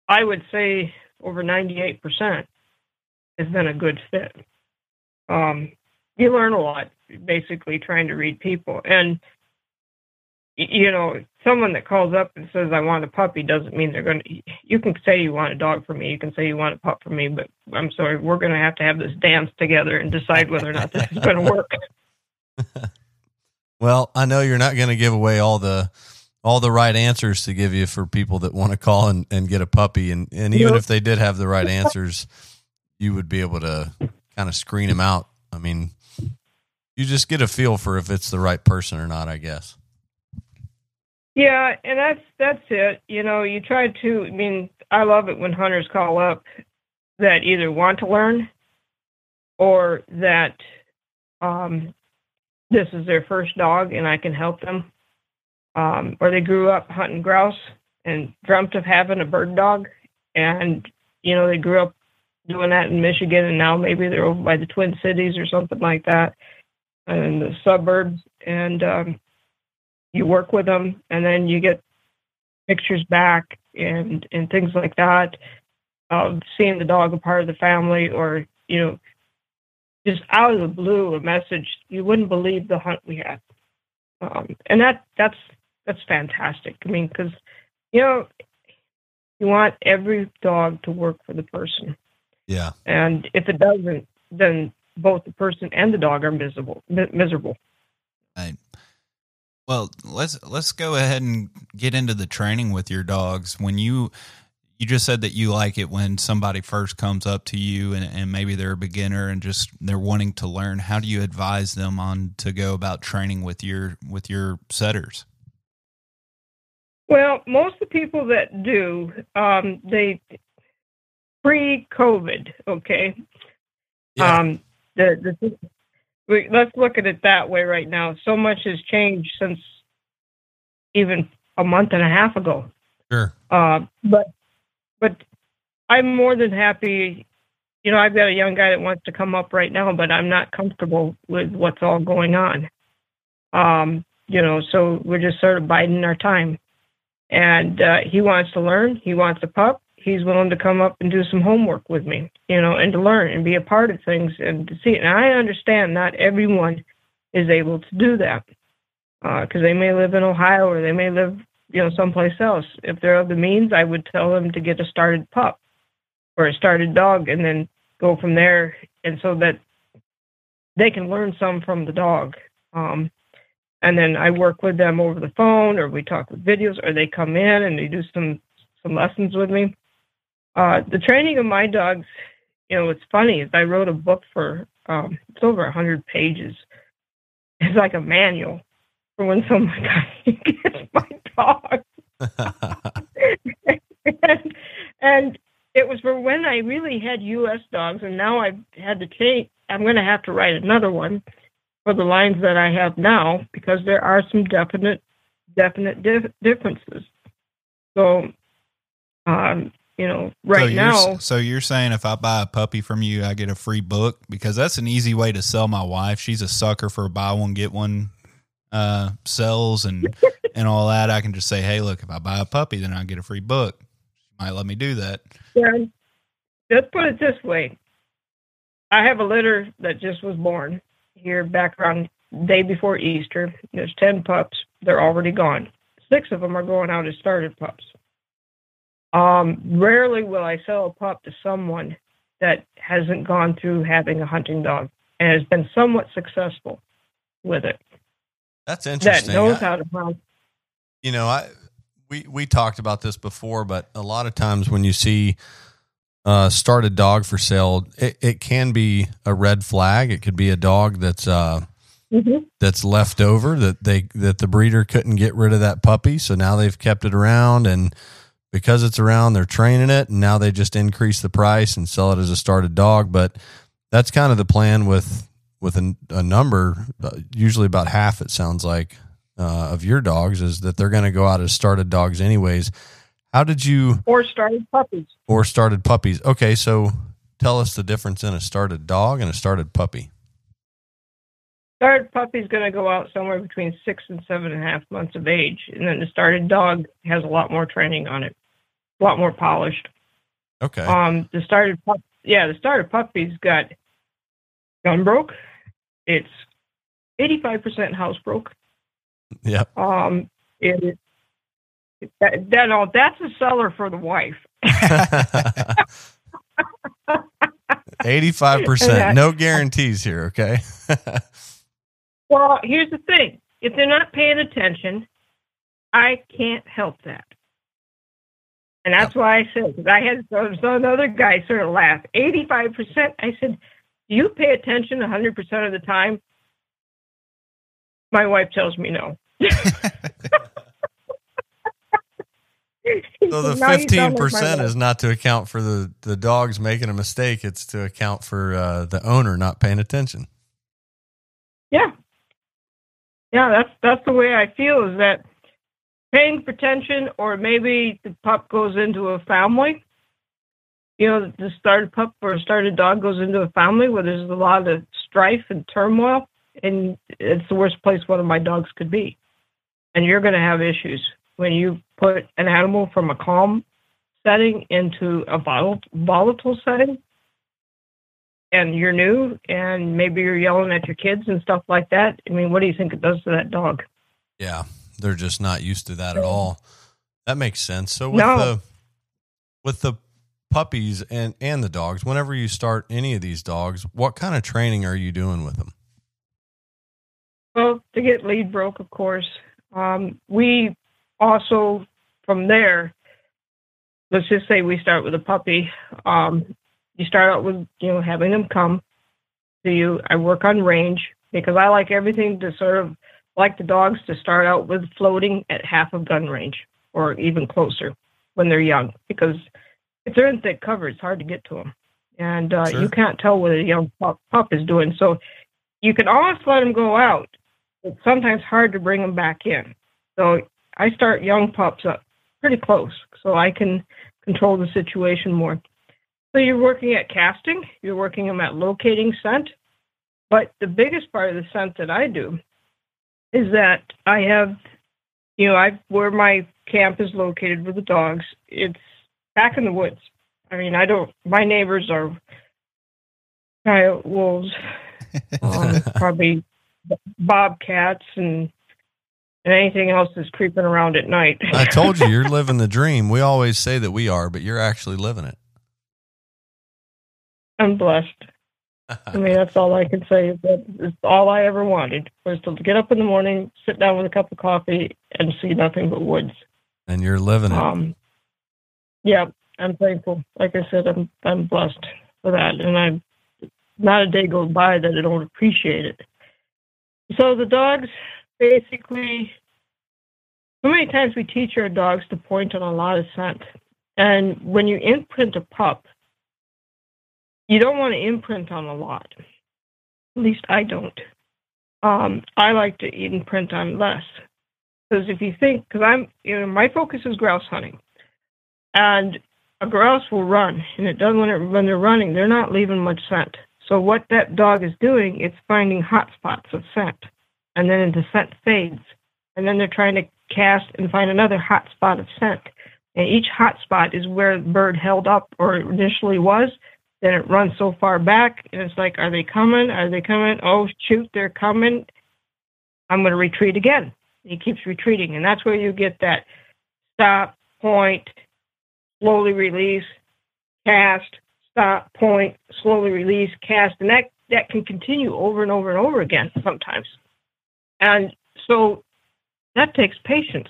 I would say over ninety eight percent has been a good fit. Um, you learn a lot basically trying to read people and you know someone that calls up and says i want a puppy doesn't mean they're going to you can say you want a dog for me you can say you want a pup for me but i'm sorry we're going to have to have this dance together and decide whether or not this is going to work Well, I know you're not going to give away all the all the right answers to give you for people that want to call and, and get a puppy. And, and even Yep. if they did have the right answers, you would be able to kind of screen them out. I mean, you just get a feel for if it's the right person or not, I guess. Yeah, and that's that's it. You know, you try to. I mean, I love it when hunters call up that either want to learn or that um, this is their first dog and I can help them, um, or they grew up hunting grouse and dreamt of having a bird dog, and you know they grew up doing that in Michigan, and now maybe they're over by the Twin Cities or something like that, in the suburbs, and um, you work with them and then you get pictures back and and things like that of seeing the dog a part of the family or you know just out of the blue a message you wouldn't believe the hunt we had. Um, and that that's that's fantastic. I mean because you know you want every dog to work for the person Yeah. and if it doesn't then both the person and the dog are miserable mi- miserable Right. Well, let's let's go ahead and get into the training with your dogs. When you you just said that you like it when somebody first comes up to you and, and maybe they're a beginner and just they're wanting to learn. How do you advise them on to go about training with your with your setters? Well, most of the people that do, um, they pre-COVID, okay. Yeah. Um, the, the we, let's look at it that way right now. So much has changed since even a month and a half ago. Sure. Uh, but but I'm more than happy. You know, I've got a young guy that wants to come up right now, but I'm not comfortable with what's all going on. Um, you know, so we're just sort of biding our time. And uh, he wants to learn. He wants a pup. He's willing to come up and do some homework with me, you know, and to learn and be a part of things and to see. And I understand not everyone is able to do that because they may live in Ohio or they may live you know, someplace else. If they're of the means, I would tell them to get a started pup or a started dog and then go from there. And so that they can learn some from the dog. Um, and then I work with them over the phone or we talk with videos or they come in and they do some, some lessons with me. Uh, the training of my dogs, you know, it's funny is I wrote a book for, um, it's over a hundred pages. It's like a manual for when someone gets my dog. and, and it was for when I really had U.S. dogs, and now I've had to change. I'm going to have to write another one for the lines that I have now because there are some definite, definite dif- differences. So, um, you know, right so now, so you're saying if I buy a puppy from you, I get a free book because that's an easy way to sell my wife. She's a sucker for buy one get one uh sells and and all that. I can just say, hey, look, if I buy a puppy, then I get a free book. She might let me do that. Yeah, let's put it this way. I have a litter that just was born here back around day before Easter. There's 10 pups. They're already gone. Six of them are going out as started pups. Um, rarely will I sell a pup to someone that hasn't gone through having a hunting dog and has been somewhat successful with it. That's interesting. That knows I- how to hunt. you know, I we we talked about this before, but a lot of times when you see uh, started dog for sale, it, it can be a red flag. It could be a dog that's uh, Mhm. that's left over that they that the breeder couldn't get rid of that puppy, so now they've kept it around and because it's around, they're training it, and now they just increase the price and sell it as a started dog. But that's kind of the plan with with a, a number, uh, usually about half. It sounds like uh, of your dogs is that they're going to go out as started dogs anyways. How did you Or started puppies. or started puppies? Okay, so tell us the difference in a started dog and a started puppy. started puppy's going to go out somewhere between six and seven and a half months of age, and then the started dog has a lot more training on it, a lot more polished. Okay, Um, the started pup, yeah, the started puppy's got gun broke. It's eighty-five percent house broke. Yeah. Um, it, that, that all that's a seller for the wife. Eighty-five percent. No guarantees here. Okay. Well, here's the thing: if they're not paying attention, I can't help that. And that's why I said, because I had so, so another guy sort of laugh. 85%. I said, do you pay attention 100% of the time? My wife tells me no. So the Now you sound fifteen like my percent is not to account for the the dogs making a mistake. It's to account for uh, the owner not paying attention. Yeah. Yeah, that's that's the way I feel is that paying attention or maybe the pup goes into a family. You know, the started pup or started dog goes into a family where there's a lot of strife and turmoil and it's the worst place one of my dogs could be. And you're gonna have issues when you put an animal from a calm setting into a volatile setting and you're new and maybe you're yelling at your kids and stuff like that. I mean, what do you think it does to that dog? Yeah, they're just not used to that at all. That makes sense. So with No. the with the puppies and and the dogs, whenever you start any of these dogs, what kind of training are you doing with them? Well, to get lead broke, of course. Um, we also, from there, let's just say we start with a puppy. Um, you start out with, you know, having them come to you. I work on range because I like everything to sort of like the dogs to start out with floating at half of gun range or even closer when they're young because if they're in thick cover, it's hard to get to them. And uh, Sure. you can't tell what a young pup, pup is doing. So you can almost let them go out. It's sometimes hard to bring them back in. So I start young pups up pretty close so I can control the situation more. So you're working at casting, you're working them at locating scent. But the biggest part of the scent that I do is that I have, you know, I where my camp is located with the dogs. It's back in the woods. I mean, I don't. My neighbors are coyote wolves, um, probably bobcats, and and anything else that's creeping around at night. I told you you're living the dream. We always say that we are, but you're actually living it. I'm blessed. I mean, that's all I can say. Is that it's all I ever wanted was to get up in the morning, sit down with a cup of coffee, and see nothing but woods. and you're living it. Um, yeah, I'm thankful. Like I said, I'm I'm blessed for that, and I'm not a day goes by that I don't appreciate it. So the dogs, basically, how many times we teach our dogs to point on a lot of scent, and when you imprint a pup, you don't want to imprint on a lot. At least I don't. Um, I like to imprint on less. Because if you think, because I'm, you know, my focus is grouse hunting, and a grouse will run, and it does when it, when they're running, they're not leaving much scent. So what that dog is doing, it's finding hot spots of scent, and then the scent fades, and then they're trying to cast and find another hot spot of scent, and each hot spot is where the bird held up or initially was. Then it runs so far back, and it's like, are they coming? Are they coming? Oh shoot, they're coming. I'm going to retreat again he keeps retreating, and that's where you get that stop, point, slowly release, cast, stop, point, slowly release, cast, and that that can continue over and over and over again sometimes. And so that takes patience.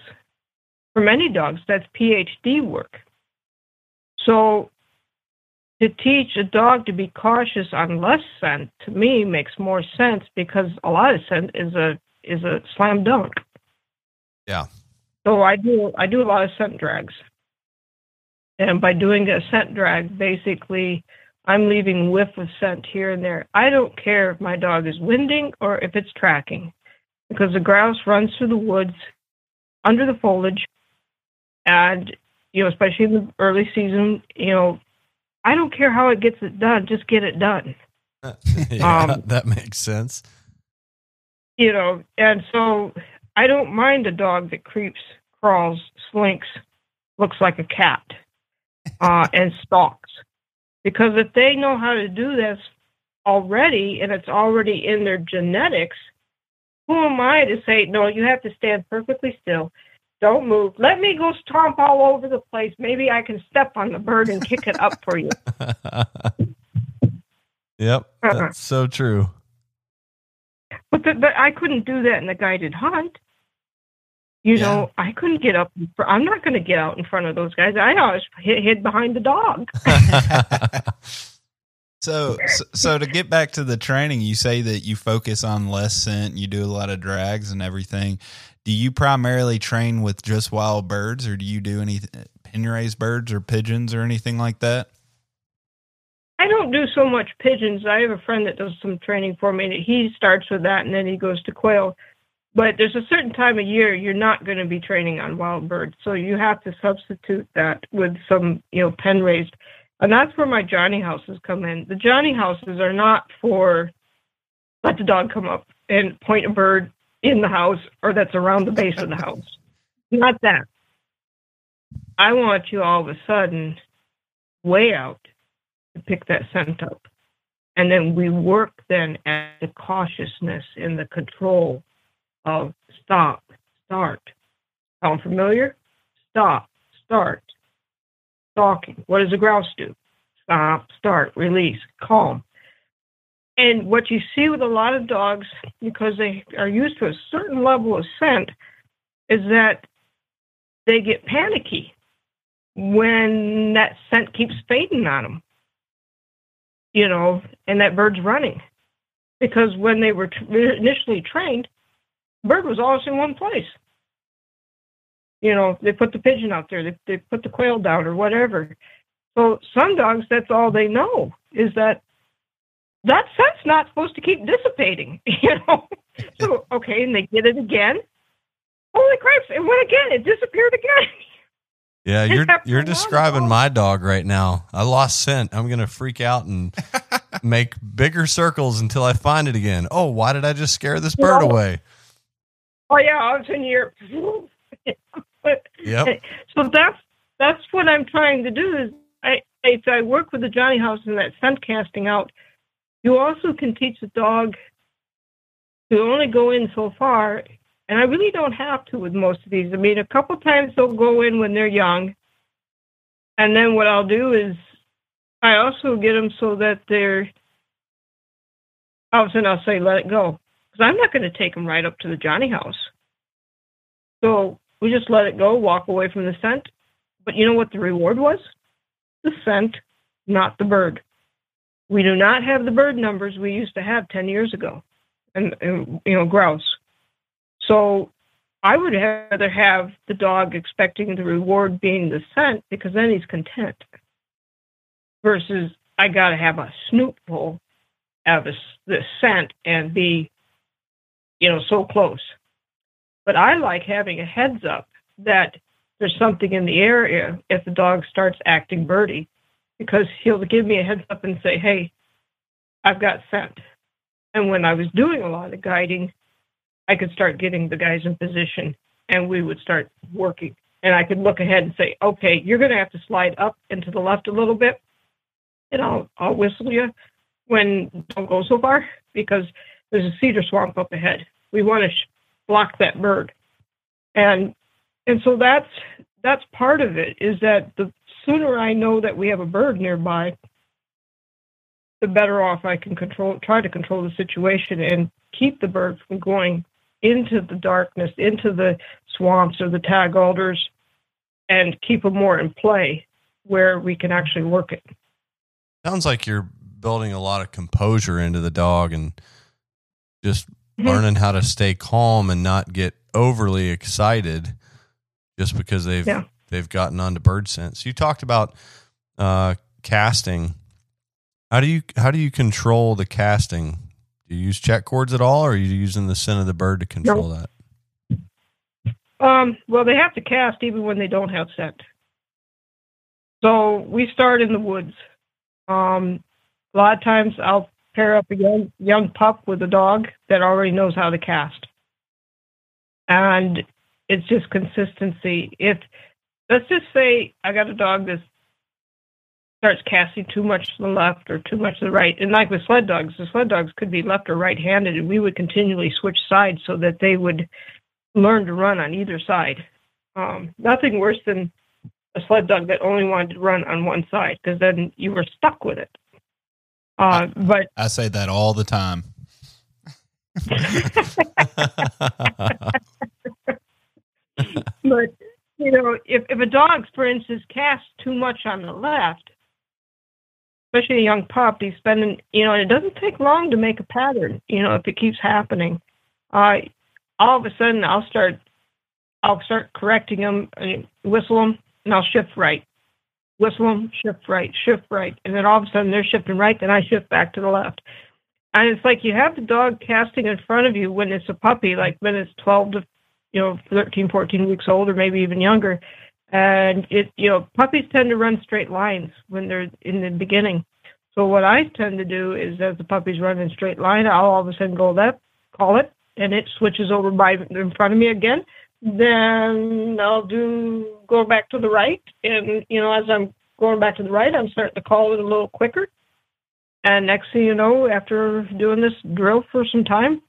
For many dogs, that's PhD work. So to teach a dog to be cautious on less scent to me makes more sense because a lot of scent is a is a slam dunk. Yeah. So I do I do a lot of scent drags. And by doing a scent drag, basically I'm leaving whiff of scent here and there. I don't care if my dog is winding or if it's tracking. Because the grouse runs through the woods under the foliage and you know, especially in the early season, you know, I don't care how it gets it done, just get it done. yeah, Um, that makes sense. you know, and so I don't mind a dog that creeps, crawls, slinks, looks like a cat, uh, and stalks. Because if they know how to do this already and it's already in their genetics, who am I to say, no, you have to stand perfectly still? Don't move. Let me go stomp all over the place. Maybe I can step on the bird and kick it up for you. yep, Uh-uh. that's so true. But, the, but I couldn't do that in the guided hunt. You Yeah. know, I couldn't get up. fr- I'm not going to get out in front of those guys. I always hid, hid behind the dog. So, so, so to get back to the training, you say that you focus on less scent, you do a lot of drags and everything. Do you primarily train with just wild birds, or do you do any pin raised birds or pigeons or anything like that? I don't do so much pigeons. I have a friend that does some training for me. and He starts with that and then he goes to quail. But there's a certain time of year you're not going to be training on wild birds, so you have to substitute that with some, you know, pen raised. And that's where my Johnny houses come in. The Johnny houses are not for let the dog come up and point a bird in the house or that's around the base of the house. Not that. I want you all of a sudden way out to pick that scent up. And then we work then at the cautiousness and the control of stop, start. Sound familiar? Stop, start. Stalking. What does a grouse do? Stop, start, release, calm. And what you see with a lot of dogs, because they are used to a certain level of scent, is that they get panicky when that scent keeps fading on them you know, and that bird's running. Because when they were initially trained, bird was always in one place. You know, they put the pigeon out there, they, they put the quail down or whatever. So some dogs, that's all they know is that that scent's not supposed to keep dissipating, you know. So, okay, and they get it again. Holy crap, it went again, it disappeared again. Yeah, you're you're a lot of describing my dog right now. I lost scent. I'm gonna freak out and make bigger circles until I find it again. Oh, why did I just scare this bird No. away? Oh yeah, I was in sudden you're Yep. So that's that's what I'm trying to do. Is I if I work with the Johnny House and that scent casting out, you also can teach the dog to only go in so far. And I really don't have to with most of these. I mean, a couple times they'll go in when they're young, and then what I'll do is I also get them so that they're. All of a sudden, I'll say, "Let it go," because I'm not going to take them right up to the Johnny House. So we just let it go, walk away from the scent. But you know what the reward was? The scent, not the bird. We do not have the bird numbers we used to have 10 years ago, and, and you know, grouse. So I would rather have the dog expecting the reward being the scent because then he's content versus I got to have a snoop full of the scent and be, you know, so close. But I like having a heads up that there's something in the area if the dog starts acting birdie, because he'll give me a heads up and say, "Hey, I've got scent." And when I was doing a lot of guiding, I could start getting the guys in position, and we would start working. And I could look ahead and say, "Okay, you're going to have to slide up and to the left a little bit, and I'll I'll whistle you when don't go so far because there's a cedar swamp up ahead. We want to sh- block that bird." And and so that's that's part of it is that the sooner I know that we have a bird nearby, the better off I can control try to control the situation and keep the bird from going into the darkness, into the swamps or the tag alders, and keep them more in play where we can actually work it. Sounds like you're building a lot of composure into the dog and just Mhm. learning how to stay calm and not get overly excited just because they've Yeah. They've gotten onto bird sense. You talked about uh, casting. How do you how do you control the casting? Do you use check cords at all, or are you using the scent of the bird to control that? Um, well, they have to cast even when they don't have scent. So we start in the woods. Um, a lot of times I'll pair up a young young pup with a dog that already knows how to cast, and it's just consistency. If let's just say I got a dog that starts casting too much to the left or too much to the right, and like with sled dogs, the sled dogs could be left or right-handed, and we would continually switch sides so that they would learn to run on either side. Um, nothing worse than a sled dog that only wanted to run on one side because then you were stuck with it. Uh, but I say that all the time. But you know, if if a dog, for instance, casts too much on the left, especially a young pup, he's spending, you know, it doesn't take long to make a pattern. You know, if it keeps happening, uh, all of a sudden I'll start, I'll start correcting him, whistle him, and I'll shift right, whistle them, shift right, shift right, and then all of a sudden they're shifting right, then I shift back to the left. And it's like you have the dog casting in front of you when it's a puppy, like when it's 12 to, you know, 13, 14 weeks old, or maybe even younger. And it, you know, puppies tend to run straight lines when they're in the beginning. So what I tend to do is, as the puppies run in straight line, I'll all of a sudden go left, call it, and it switches over by in front of me again. Then I'll do go back to the right, and you know, as I'm going back to the right, I'm starting to call it a little quicker. And next thing you know, after doing this drill for some time,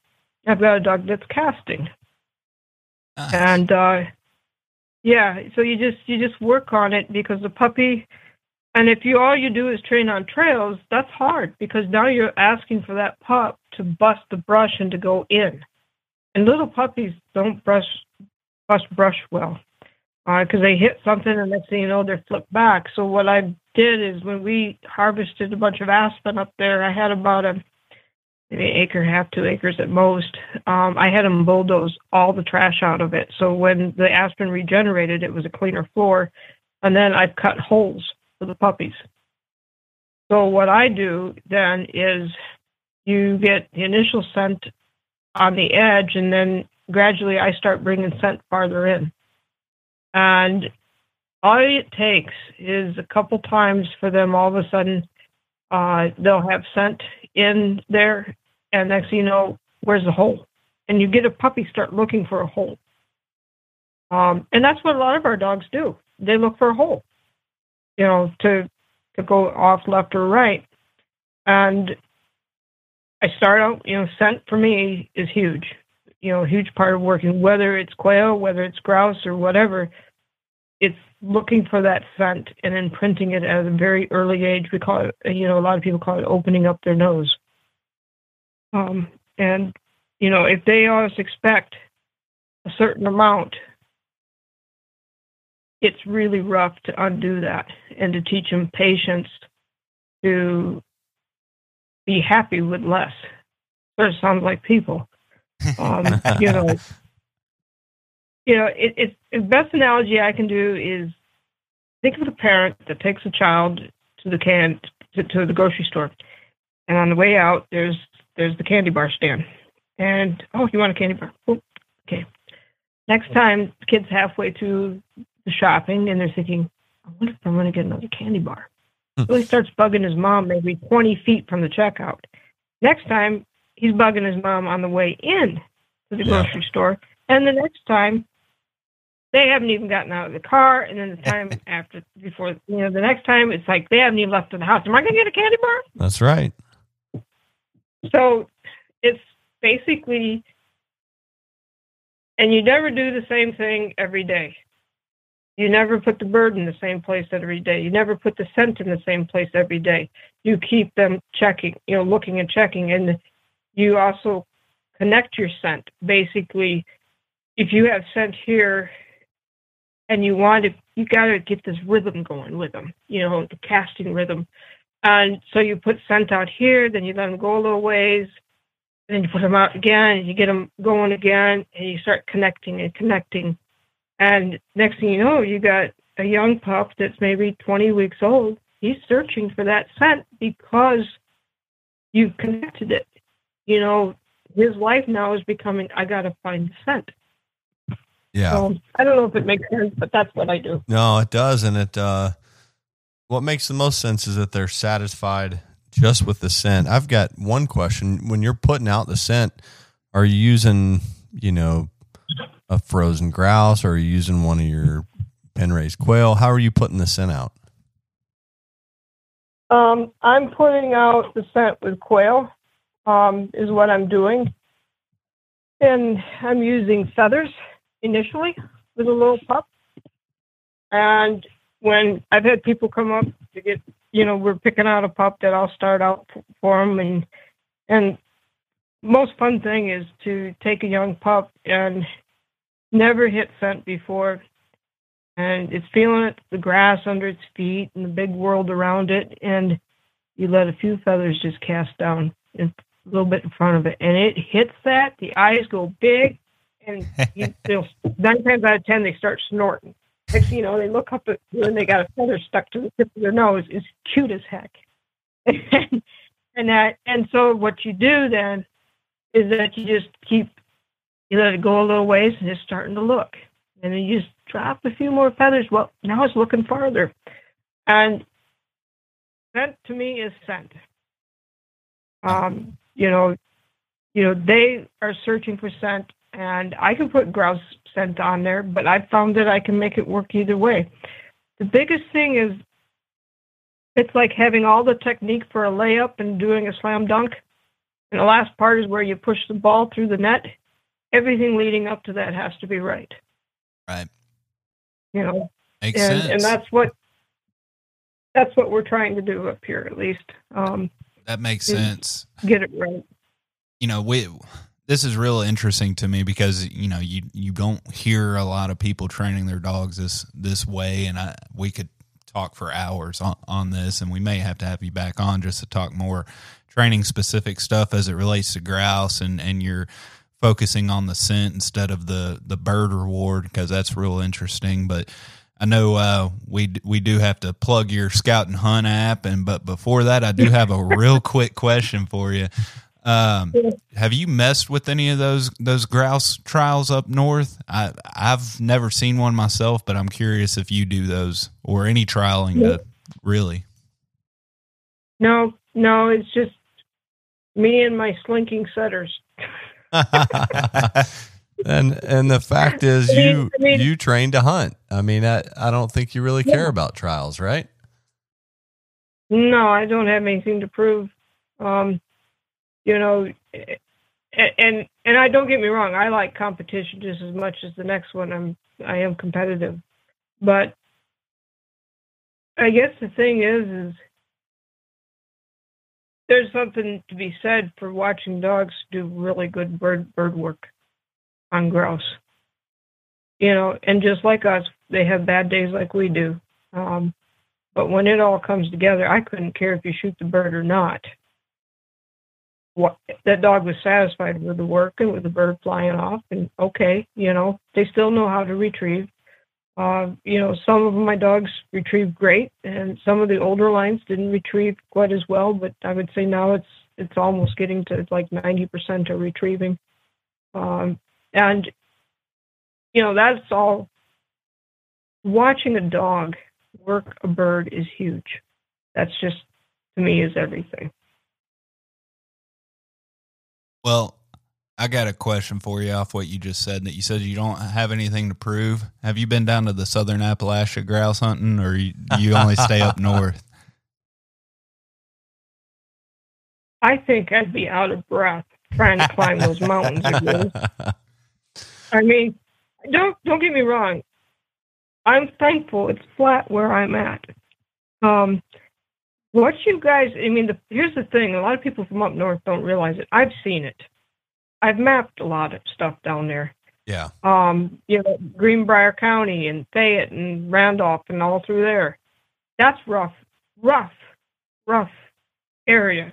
I've got a dog that's casting. Nice. And uh, yeah, so you just you just work on it because the puppy, and if you all you do is train on trails, that's hard because now you're asking for that pup to bust the brush and to go in, and little puppies don't brush bust brush well because uh, they hit something and next thing you know they're flipped back. So what I did is when we harvested a bunch of aspen up there, I had about a maybe acre, half two acres at most. Um, I had them bulldoze all the trash out of it. So when the aspen regenerated, it was a cleaner floor. And then I've cut holes for the puppies. So what I do then is you get the initial scent on the edge, and then gradually I start bringing scent farther in. And all it takes is a couple times for them all of a sudden uh, they'll have scent in there, and next thing you know, where's the hole? And you get a puppy start looking for a hole. Um, and that's what a lot of our dogs do. They look for a hole, you know, to to go off left or right. And I start out, you know, scent for me is huge. You know, a huge part of working, whether it's quail, whether it's grouse or whatever it's looking for that scent and imprinting it at a very early age. We call it, you know, a lot of people call it opening up their nose. Um, and, you know, if they always expect a certain amount, it's really rough to undo that and to teach them patience to be happy with less. Sort of sounds like people. Um, you know, you know, it, it's the best analogy I can do is think of the parent that takes a child to the can to, to the grocery store, and on the way out, there's there's the candy bar stand, and oh, you want a candy bar? Oh, okay. Next time, the kid's halfway to the shopping, and they're thinking, I wonder if I'm going to get another candy bar. Hmm. so he starts bugging his mom maybe 20 feet from the checkout. Next time, he's bugging his mom on the way in to the yeah. grocery store, and the next time they haven't even gotten out of the car, and then the time after before you know the next time it's like they haven't even left the house. Am I going to get a candy bar? That's right. So it's basically, and you never do the same thing every day. You never put the bird in the same place every day. You never put the scent in the same place every day. You keep them checking, you know, looking and checking, and you also connect your scent. Basically, if you have scent here and you want to you got to get this rhythm going with them you know the casting rhythm and so you put scent out here then you let them go a little ways then you put them out again and you get them going again and you start connecting and connecting and next thing you know you got a young pup that's maybe 20 weeks old he's searching for that scent because you've connected it you know his life now is becoming i got to find the scent yeah. So, I don't know if it makes sense, but that's what I do. No, it does. And it, uh, what makes the most sense is that they're satisfied just with the scent. I've got one question. When you're putting out the scent, are you using, you know, a frozen grouse or are you using one of your pen raised quail? How are you putting the scent out? Um, I'm putting out the scent with quail, um, is what I'm doing. And I'm using feathers initially with a little pup. And when I've had people come up to get, you know, we're picking out a pup that I'll start out for them, and and most fun thing is to take a young pup and never hit scent before, and it's feeling it, the grass under its feet and the big world around it, and you let a few feathers just cast down a little bit in front of it, and it hits that. The eyes go big, and you feel nine times out of ten they start snorting. You know, they look up at you and they got a feather stuck to the tip of their nose. It's cute as heck. and that, and so what you do then is that you just keep, you let it go a little ways and it's starting to look. And then you just drop a few more feathers. Well, now it's looking farther. And scent to me is scent. Um, you know, you know, they are searching for scent and I can put grouse scent on there, but I've found that I can make it work either way. The biggest thing is it's like having all the technique for a layup and doing a slam dunk. And the last part is where you push the ball through the net. Everything leading up to that has to be right. Right. You know, Makes and, sense. and that's what that's what we're trying to do up here, at least. Um, that makes sense. get it right. you know we this is real interesting to me because you know you you don't hear a lot of people training their dogs this this way. And I we could talk for hours on, on this and we may have to have you back on just to talk more training specific stuff as it relates to grouse and and you're focusing on the scent instead of the the bird reward because that's real interesting. But I know uh, we we do have to plug your Scout and Hunt app, and but before that, I do have a real quick question for you. Um, have you messed with any of those those grouse trials up north? I I've never seen one myself, but I'm curious if you do those or any trialing to really. No, no, it's just me and my slinking setters. and and the fact is you I mean- you train to hunt. I mean, I, I don't think you really care about trials, right? No, I don't have anything to prove. Um, you know, and and I don't get me wrong, I like competition just as much as the next one. I'm I am competitive, but I guess the thing is, is there's something to be said for watching dogs do really good bird bird work on grouse. You know, and just like us, they have bad days like we do. Um, but when it all comes together, I couldn't care if you shoot the bird or not. That dog was satisfied with the work and with the bird flying off, and okay, you know, they still know how to retrieve. Uh, you know, some of my dogs retrieve great, and some of the older lines didn't retrieve quite as well. But I would say now it's it's almost getting to like ninety percent of retrieving, um, and you know that's all. Watching a dog work a bird is huge. That's just to me is everything. Well, I got a question for you off what you just said. That you said you don't have anything to prove. Have you been down to the Southern Appalachia grouse hunting, or you, you only stay up north? I think I'd be out of breath trying to climb those mountains again. I mean, don't don't get me wrong. I'm thankful it's flat where I'm at. Um, what you guys, I mean, the, here's the thing: a lot of people from up north don't realize it. I've seen it. I've mapped a lot of stuff down there. Yeah. Um, you know, Greenbrier County and Fayette and Randolph and all through there. That's rough, rough, rough areas.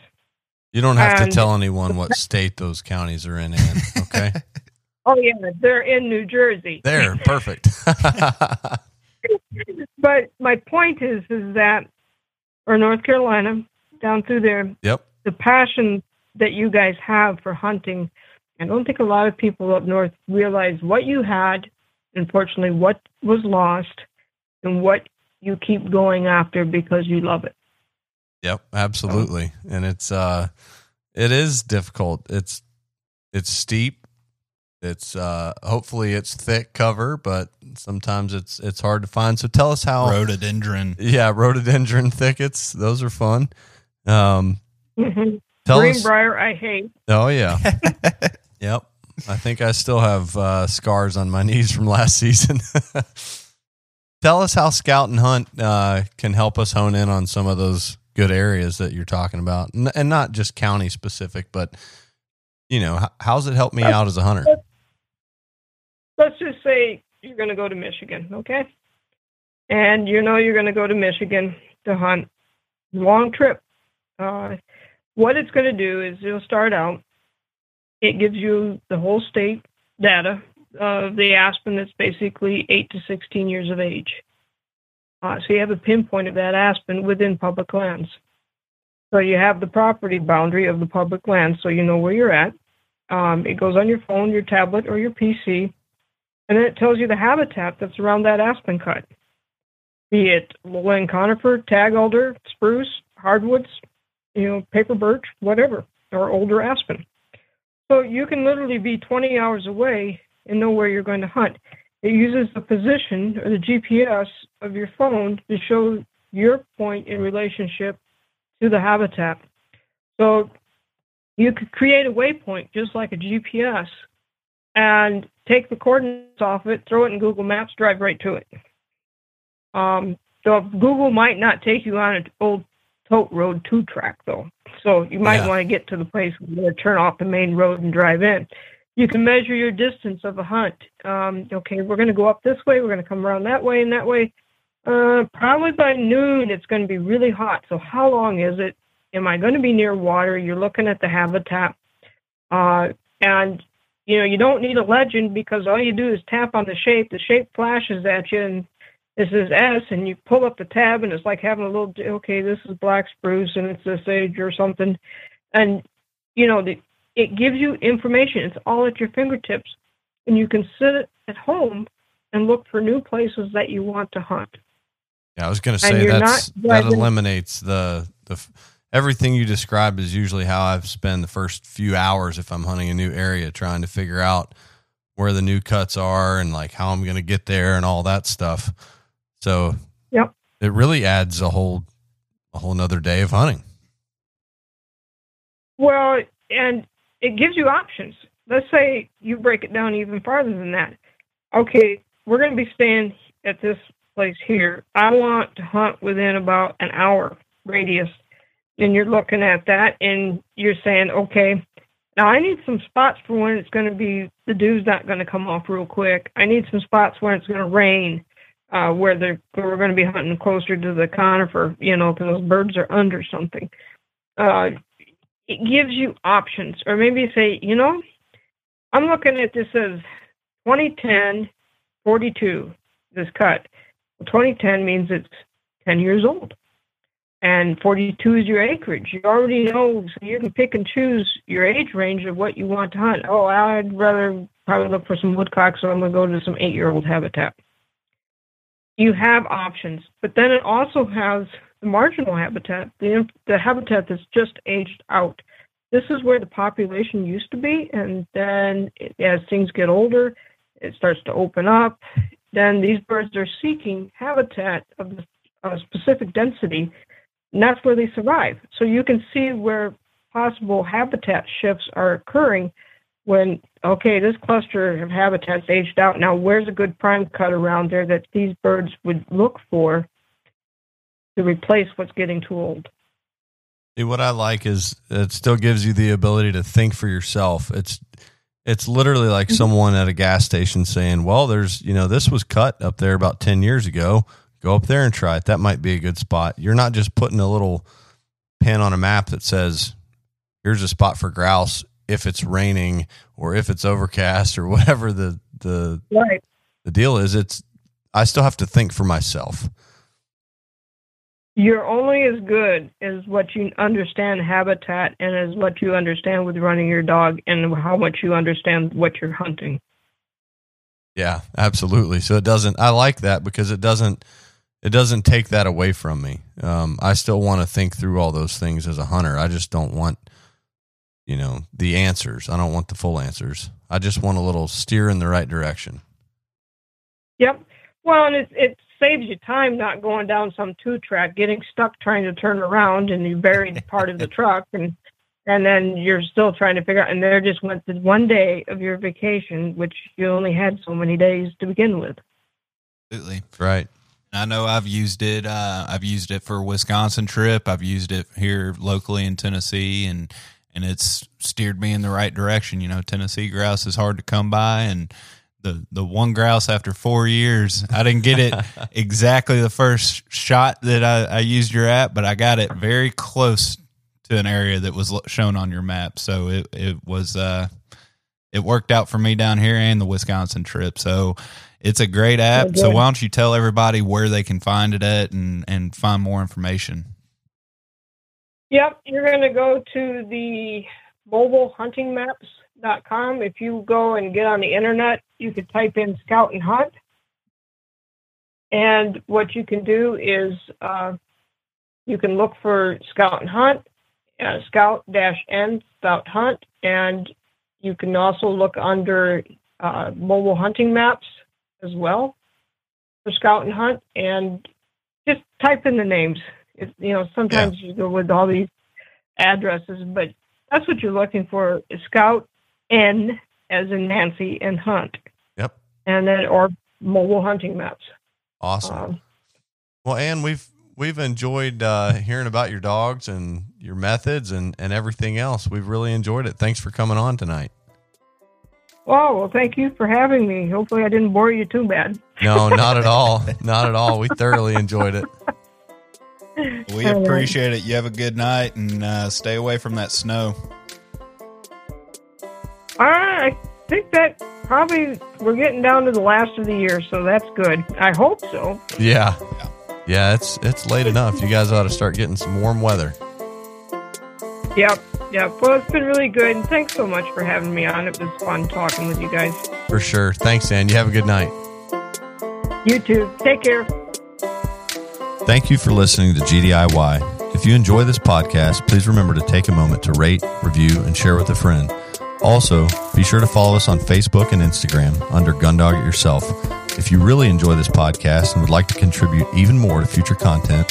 You don't have And- to tell anyone what state those counties are in, Ann, okay? Oh yeah, they're in New Jersey. there, perfect. But my point is, is that, or North Carolina, down through there, yep. the passion that you guys have for hunting. I don't think a lot of people up north realize what you had, unfortunately, what was lost, and what you keep going after because you love it. Yep, absolutely. And it's uh it is difficult. It's it's steep. It's uh hopefully it's thick cover, but sometimes it's it's hard to find. So tell us how Rhododendron. Yeah, rhododendron thickets. Those are fun. Um Mhm. tell us Greenbrier, I hate. Oh yeah. yep. I think I still have uh, scars on my knees from last season. Tell us how Scout and Hunt uh, can help us hone in on some of those good areas that you're talking about, N- and not just county specific, but you know, how's it helped me out as a hunter? Let's just say you're going to go to Michigan, okay? And you know you're going to go to Michigan to hunt. Long trip. Uh, what it's going to do is it'll start out. It gives you the whole state data of the aspen that's basically 8 to 16 years of age. Uh, so you have a pinpoint of that aspen within public lands. So you have the property boundary of the public land, so you know where you're at. Um, it goes on your phone, your tablet, or your PC, and then it tells you the habitat that's around that aspen cut, be it lowland conifer, tag alder, spruce, hardwoods, you know, paper birch, whatever, or older aspen. So you can literally be 20 hours away and know where you're going to hunt. It uses the position or the GPS of your phone to show your point in relationship to the habitat. So you could create a waypoint just like a GPS and take the coordinates off it, throw it in Google Maps, drive right to it. Um, so Google might not take you on an old tote road two track though. So you might yeah. want to get to the place where you turn off the main road and drive in. You can measure your distance of a hunt. Um, okay, we're going to go up this way. We're going to come around that way and that way. Uh, probably by noon, it's going to be really hot. So, how long is it? Am I going to be near water? You're looking at the habitat. Uh, and, you know, you don't need a legend because all you do is tap on the shape. The shape flashes at you and this is S, and you pull up the tab, and it's like having a little, okay, this is black spruce and it's this age or something. And, you know, the, it gives you information. It's all at your fingertips. And you can sit at home and look for new places that you want to hunt. Yeah, I was going to say that's that eliminates the the everything you described is usually how I've spent the first few hours if I'm hunting a new area trying to figure out where the new cuts are and like how I'm going to get there and all that stuff. So, yep. It really adds a whole a whole nother day of hunting. Well, and it gives you options. Let's say you break it down even farther than that. Okay, we're going to be staying at this place here. I want to hunt within about an hour radius. And you're looking at that and you're saying, okay, now I need some spots for when it's going to be, the dew's not going to come off real quick. I need some spots where it's going to rain, uh, where, they're, where we're going to be hunting closer to the conifer, you know, because those birds are under something. Uh, it gives you options. Or maybe say, you know, I'm looking at this as 2010 42, this cut. 2010 means it's 10 years old. And 42 is your acreage. You already know, so you can pick and choose your age range of what you want to hunt. Oh, I'd rather probably look for some woodcock, so I'm going to go to some eight year old habitat. You have options, but then it also has the marginal habitat, the, the habitat that's just aged out. This is where the population used to be, and then as things get older, it starts to open up then these birds are seeking habitat of a specific density, and that's where they survive. So you can see where possible habitat shifts are occurring when, okay, this cluster of habitats aged out. Now, where's a good prime cut around there that these birds would look for to replace what's getting too old? See, what I like is it still gives you the ability to think for yourself. It's it's literally like mm-hmm. someone at a gas station saying, "Well, there's you know this was cut up there about ten years ago. Go up there and try it. That might be a good spot." You're not just putting a little pin on a map that says, "Here's a spot for grouse." If it's raining or if it's overcast or whatever the the right. the deal is, it's I still have to think for myself you're only as good as what you understand habitat and as what you understand with running your dog and how much you understand what you're hunting. Yeah, absolutely. So it doesn't. I like that because it doesn't. It doesn't take that away from me. Um, I still want to think through all those things as a hunter. I just don't want, you know, the answers. I don't want the full answers. I just want a little steer in the right direction. Yep. Well, and it's it's saves you time not going down some two track, getting stuck trying to turn around, and you buried part of the truck, and and then you're still trying to figure out. And there just went the one day of your vacation, which you only had so many days to begin with. Absolutely right. I know I've used it. Uh, I've used it for a Wisconsin trip. I've used it here locally in Tennessee, and and it's steered me in the right direction. You know, Tennessee grouse is hard to come by, and the the one grouse after four years. I didn't get it exactly the first shot that I, I used your app, but I got it very close to an area that was shown on your map. So it it was uh it worked out for me down here and the Wisconsin trip. So it's a great app. Oh, so why don't you tell everybody where they can find it at and and find more information? Yep, you're going to go to the mobilehuntingmaps.com. If you go and get on the internet, you could type in Scout and Hunt. And what you can do is uh, you can look for Scout and Hunt, uh, Scout dash N, Scout Hunt, and you can also look under uh, mobile hunting maps as well for Scout and Hunt, and just type in the names. It, you know, sometimes you go with all these addresses, but that's what you're looking for: Scout N as in Nancy and Hunt, Yep. and then or mobile hunting maps. Awesome. Um, Well, Ann, we've we've enjoyed uh, hearing about your dogs and your methods and and everything else. We've really enjoyed it. Thanks for coming on tonight. Oh well, thank you for having me. Hopefully, I didn't bore you too bad. No, not at all. Not at all. We thoroughly enjoyed it. We appreciate it. You have a good night and uh, stay away from that snow. I think that probably we're getting down to the last of the year, so that's good. I hope so. Yeah. Yeah, it's it's late enough. You guys ought to start getting some warm weather. Yep, yep. Well, it's been really good, and thanks so much for having me on. It was fun talking with you guys. For sure. Thanks, Ann. You have a good night. You too. Take care. Thank you for listening to GDIY. If you enjoy this podcast, please remember to take a moment to rate, review, and share with a friend. Also, be sure to follow us on Facebook and Instagram under Gundog It Yourself. If you really enjoy this podcast and would like to contribute even more to future content,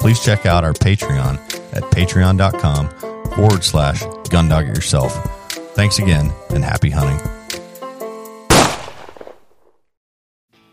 please check out our Patreon at patreon.com forward slash Gundog It Yourself. Thanks again and happy hunting.